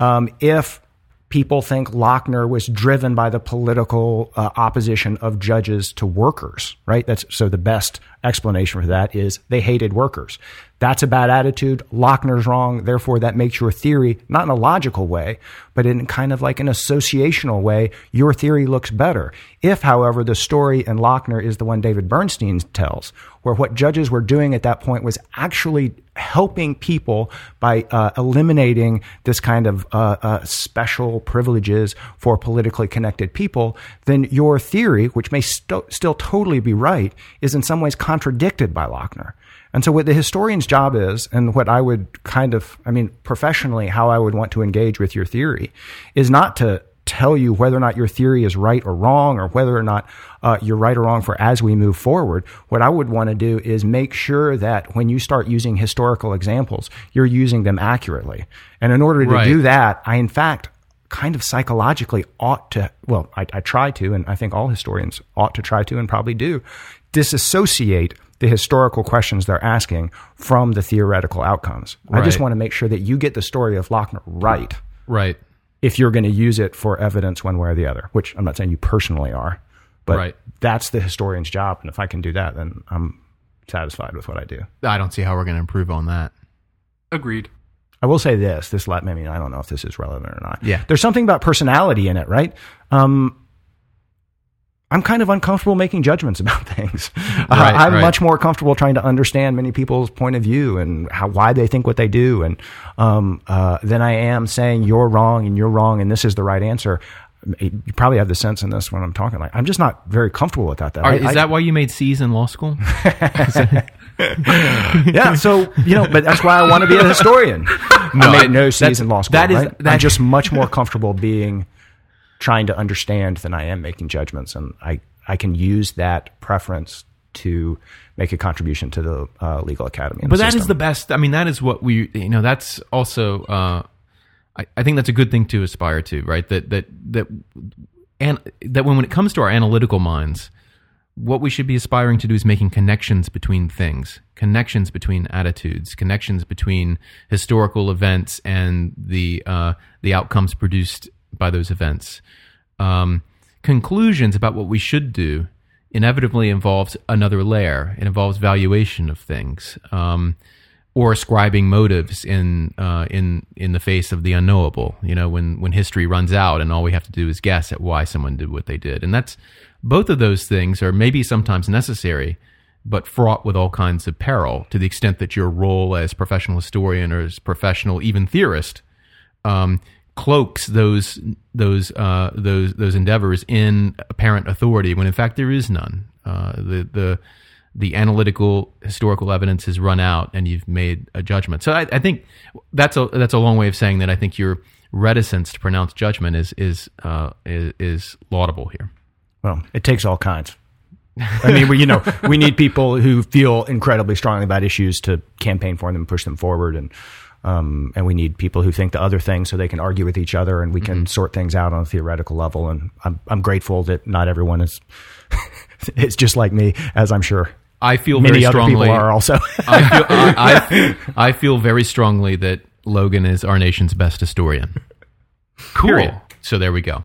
um, if people think Lochner was driven by the political uh, opposition of judges to workers, right? That's so the best explanation for that is they hated workers. That's a bad attitude. Lochner's wrong. Therefore, that makes your theory not in a logical way, but in kind of like an associational way. Your theory looks better. If, however, the story in Lochner is the one David Bernstein tells, where what judges were doing at that point was actually helping people by uh, eliminating this kind of uh, uh, special privileges for politically connected people, then your theory, which may st- still totally be right, is in some ways contradicted by Lochner. And so, what the historian's job is, and what I would kind of, I mean, professionally, how I would want to engage with your theory is not to tell you whether or not your theory is right or wrong, or whether or not uh, you're right or wrong for as we move forward. What I would want to do is make sure that when you start using historical examples, you're using them accurately. And in order to Right. do that, I, in fact, kind of psychologically ought to, well, I, I try to, and I think all historians ought to try to and probably do, disassociate the historical questions they're asking from the theoretical outcomes. I just want to make sure that you get the story of Lochner right right. if you're going to use it for evidence one way or the other, which I'm not saying you personally are, but Right. that's the historian's job. And if I can do that, then I'm satisfied with what I do. I don't see how we're going to improve on that. Agreed. I will say this: this let I mean, I don't know if this is relevant or not. Yeah. there's something about personality in it, right? Um, I'm kind of uncomfortable making judgments about things. Uh, I'm right. much more comfortable trying to understand many people's point of view and how why they think what they do, and um, uh, than I am saying you're wrong and you're wrong and this is the right answer. You probably have the sense in this when I'm talking. Like I'm just not very comfortable with that. Are, I- is I- that why you made C's in law school? yeah? So you know, but that's why I want to be a historian. I I- made no C's in law school. that is- right? that- I'm just much more comfortable being trying to understand than I am making judgments, and I I can use that preference to make a contribution to the uh, legal academy. but that is system. the best. I mean, that is what we. You know, that's also. Uh, I, I think that's a good thing to aspire to, right? That that that and that when when it comes to our analytical minds, what we should be aspiring to do is making connections between things, connections between attitudes, connections between historical events and the uh, the outcomes produced by those events. Um, conclusions about what we should do inevitably involves another layer. It involves valuation of things, um, or ascribing motives in uh, in in the face of the unknowable. You know, when when history runs out and all we have to do is guess at why someone did what they did, and that's both of those things are maybe sometimes necessary, but fraught with all kinds of peril. To the extent that your role as professional historian or as professional even theorist um, cloaks those those uh, those those endeavors in apparent authority when in fact there is none. Uh, the the the analytical historical evidence has run out, and you've made a judgment. So I, I think that's a that's a long way of saying that I think your reticence to pronounce judgment is is uh, is, is laudable here. Well, it takes all kinds. I mean, we, you know, we need people who feel incredibly strongly about issues to campaign for them, push them forward, and um, and we need people who think the other thing so they can argue with each other, and we can sort things out on a theoretical level. And I'm I'm grateful that not everyone is is just like me, as I'm sure I feel many very other strongly. people are also. I feel I, I, I feel very strongly that Logan is our nation's best historian. Cool. Period. So there we go.